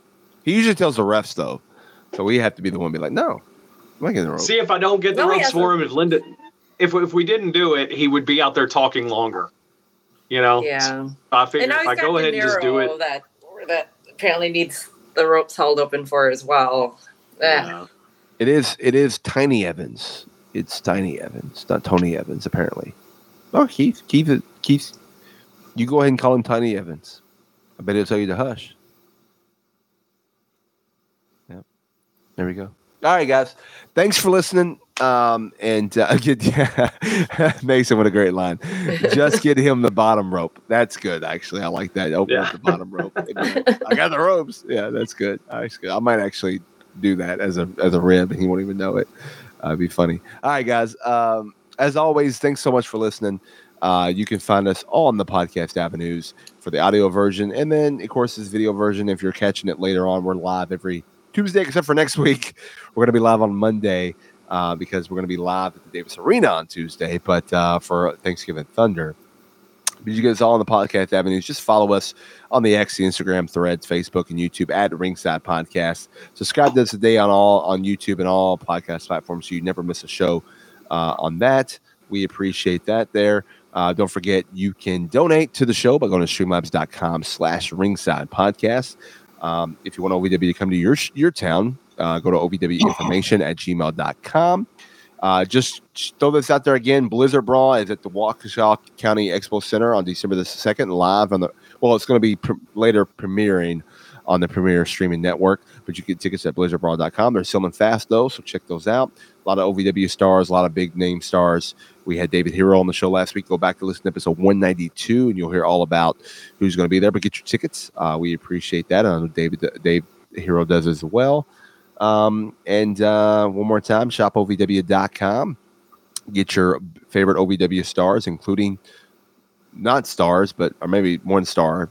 E: He usually tells the refs though. So we have to be the one to be like, no. I'm not getting the ropes.
G: See if I don't get the
H: No,
G: ropes for him. If Linda, if if we didn't do it, he would be out there talking longer. You know.
H: Yeah.
G: I figure if I go ahead and just do it.
H: that that apparently needs the ropes held open for as well. Yeah.
G: Yeah.
E: It is. It is Tiny Evans. It's Tiny Evans, not Tony Evans. Apparently. Oh, Keith. Keith. Keith. You go ahead and call him Tiny Evans. I bet he'll tell you to hush. Yep. There we go. All right, guys. Thanks for listening. Um, and uh, *laughs* get, Mason, what a great line. Just get him the bottom rope. That's good, actually. I like that. Open
G: Yeah.
E: up the bottom rope. *laughs* I got the ropes. Yeah, that's good. That's good. I might actually do that as a as a rib, and he won't even know it. Uh, it'd be funny. All right, guys. Um, as always, thanks so much for listening. Uh, you can find us on the podcast avenues for the audio version, and then of course this video version. If you're catching it later on, we're live every Tuesday, except for next *laughs* week. We're gonna be live on Monday uh, because we're gonna be live at the Davis Arena on Tuesday. But uh, for Thanksgiving Thunder, but you guys all on the podcast avenues. Just follow us on the X, the Instagram, Threads, Facebook, and YouTube at Ringside Podcast. Subscribe to us today on all on YouTube and all podcast platforms so you never miss a show. uh, on that. We appreciate that there. Uh, don't forget, you can donate to the show by going to streamlabs.com slash ringside podcast. Um, if you want OVW to come to your your town, uh, go to ovwinformation at gmail.com. Uh, just throw this out there again. Blizzard Brawl is at the Waukesha County Expo Center on December the 2nd, live on the, well, it's going to be later premiering on the Premier Streaming Network, but you get tickets at blizzardbrawl.com. They're selling fast, though, so check those out. A lot of OVW stars, a lot of big name stars. We had David Herro on the show last week. Go back to listen to episode 192, and you'll hear all about who's going to be there. But get your tickets. Uh, we appreciate that. I know David Dave Herro does as well. Um, and uh, one more time, shopovw.com. Get your favorite OVW stars, including not stars, but or maybe one star,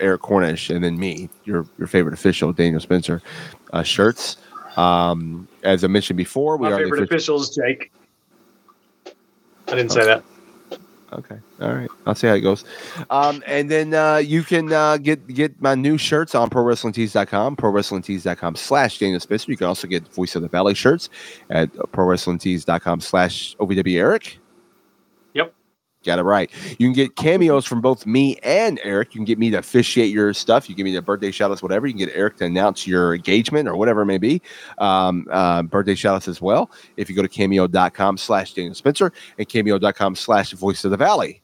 E: Eric Cornish, and then me, your your favorite official, Daniel Spencer, uh, shirts. Um, as I mentioned before, we
G: My
E: are
G: favorite
E: official-
G: official Jake. I didn't say that.
E: Okay. All right. I'll see how it goes. Um, and then uh, you can uh, get get my new shirts on ProWrestlingTees.com, ProWrestlingTees.com slash Daniel Spencer. You can also get Voice of the Valley shirts at ProWrestlingTees.com slash OVW Eric. Got it right. You can get cameos from both me and Eric. You can get me to officiate your stuff. You give me the birthday shout outs, whatever. You can get Eric to announce your engagement or whatever it may be. Um, uh, birthday shout outs as well. If you go to cameo.com slash Daniel Spencer and cameo.com slash voice of the valley.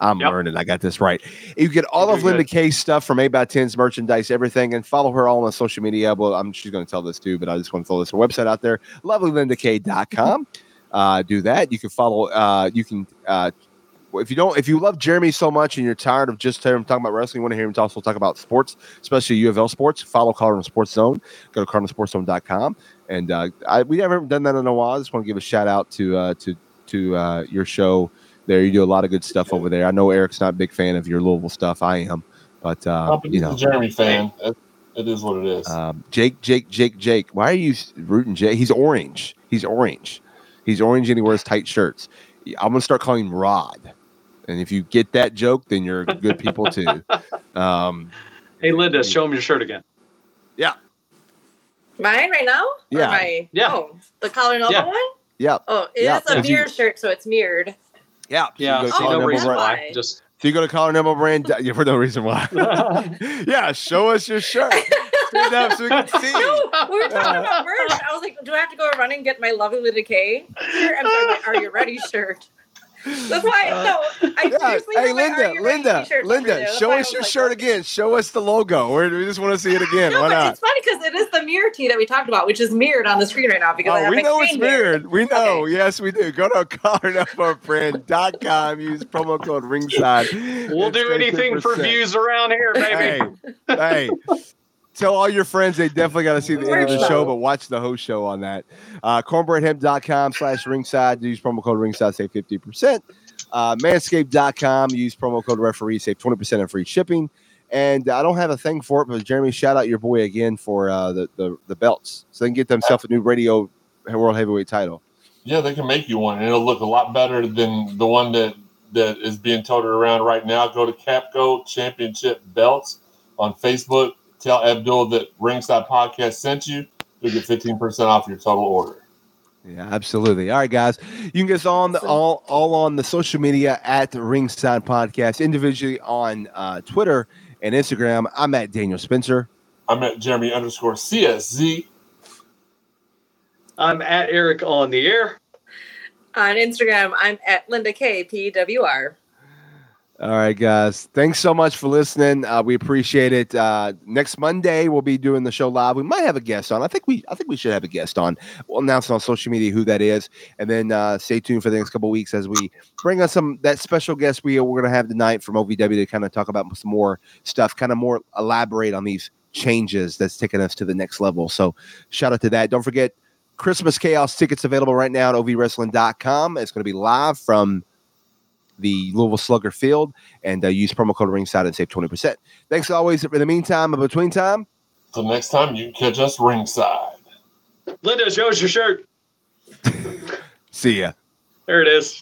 E: I'm
G: Yep.
E: learning. I got this right. You get all
G: You're
E: of Linda
G: good.
E: K's stuff from 8 by 10s merchandise, everything, and follow her all on social media. Well, I'm she's going to tell this too, but I just want to throw this website out there. LovelyLindaK.com. Uh, do that. You can follow. Uh, you can. Uh, if you don't, if you love Jeremy so much and you're tired of just hearing him talk about wrestling, you want to hear him also talk about sports, especially UFL of L sports. Follow Cardinal Sports Zone. Go to cardinalsportszone.com. And uh, I, we haven't done that in a while. I just want to give a shout out to uh, to to uh, your show there. You do a lot of good stuff over there. I know Eric's not a big fan of your Louisville stuff. I am, but uh, you know,
F: a Jeremy fan. It, it is what it is.
E: um, Jake, Jake, Jake, Jake. Why are you rooting Jake? He's orange. He's orange. He's orange and he wears tight shirts. I'm gonna start calling him Rod. And if you get that joke, then you're good people too. *laughs* Um,
G: Hey, Linda, show him your shirt again. Yeah.
H: Mine right now? Or
E: Yeah.
H: My,
G: Yeah.
H: Oh, the collar and elbow
G: Yeah.
H: one?
E: yeah,
H: Oh, it is
E: Yeah,
H: a
E: because you-
H: shirt, so it's mirrored.
E: yeah,
G: Yeah,
E: So you go to
G: see,
E: Collar
G: no reason
E: Brand-
H: Brand.
G: why. Just
E: So you go to Collar and Elbow Brand. Yeah, for no reason why. *laughs* yeah, show us your shirt. Stand up so we can *laughs* see.
H: No, we were talking about merch. I was like, do I have to go running and get my lovely Linda K? I'm sorry, my Are You Ready shirt. That's why, no, I
E: Yeah.
H: seriously
E: Hey,
H: have my Are
E: Linda,
H: You Ready
E: Linda, Linda, show us your
H: like,
E: shirt again. Show us the logo. We're, we just want to see it again.
H: No,
E: Why
H: but
E: not?
H: it's funny because it is the mirror tee that we talked about, which is mirrored on the screen right now because I
E: Oh, we know it's
H: screen mirrored.
E: mirrored. We know. Yes, we do. Go to collarandelbowbrand.com. Use promo code ringside.
G: we'll
E: and
G: do anything for
E: 10%.
G: views around here, baby.
E: Hey, hey. Tell all your friends they definitely got to see the end of the show, but watch the host show on that. Uh, cornbreadhemp.com slash ringside. Use promo code ringside, save 50%. Uh, manscaped.com. Use promo code referee, save 20% on free shipping. And I don't have a thing for it, but Jeremy, shout out your boy again for uh, the, the, the belts so they can get themselves a new radio world heavyweight title.
F: Yeah, they can make you one, and it'll look a lot better than the one that that is being toted around right now. Go to Capco Championship Belts on Facebook. Tell Abdul that Ringside Podcast sent you. You'll get fifteen percent off your total order.
E: Yeah, absolutely. All right, guys. You can get us on the, all all on the social media at Ringside Podcast, individually on uh, Twitter and Instagram. I'm at Daniel Spencer.
F: I'm at Jeremy underscore CSZ.
G: I'm at Eric on the air.
H: On Instagram, I'm at Linda K PWR.
E: All right, guys. Thanks so much for listening. Uh, we appreciate it. Uh, next Monday we'll be doing the show live. We might have a guest on. I think we I think we should have a guest on. We'll announce on social media who that is, and then uh, stay tuned for the next couple weeks as we bring us some that special guest we we're gonna have tonight from OVW to kind of talk about some more stuff, kind of more elaborate on these changes that's taking us to the next level. So shout out to that. Don't forget Christmas Chaos tickets available right now at ovwrestling.com. It's going to be live from the Louisville Slugger Field and uh, use promo code ringside and save 20%. Thanks always. In the meantime, in between time,
F: Till next time, you can catch us ringside.
G: Linda, show us your shirt. *laughs*
E: see ya.
G: There it is.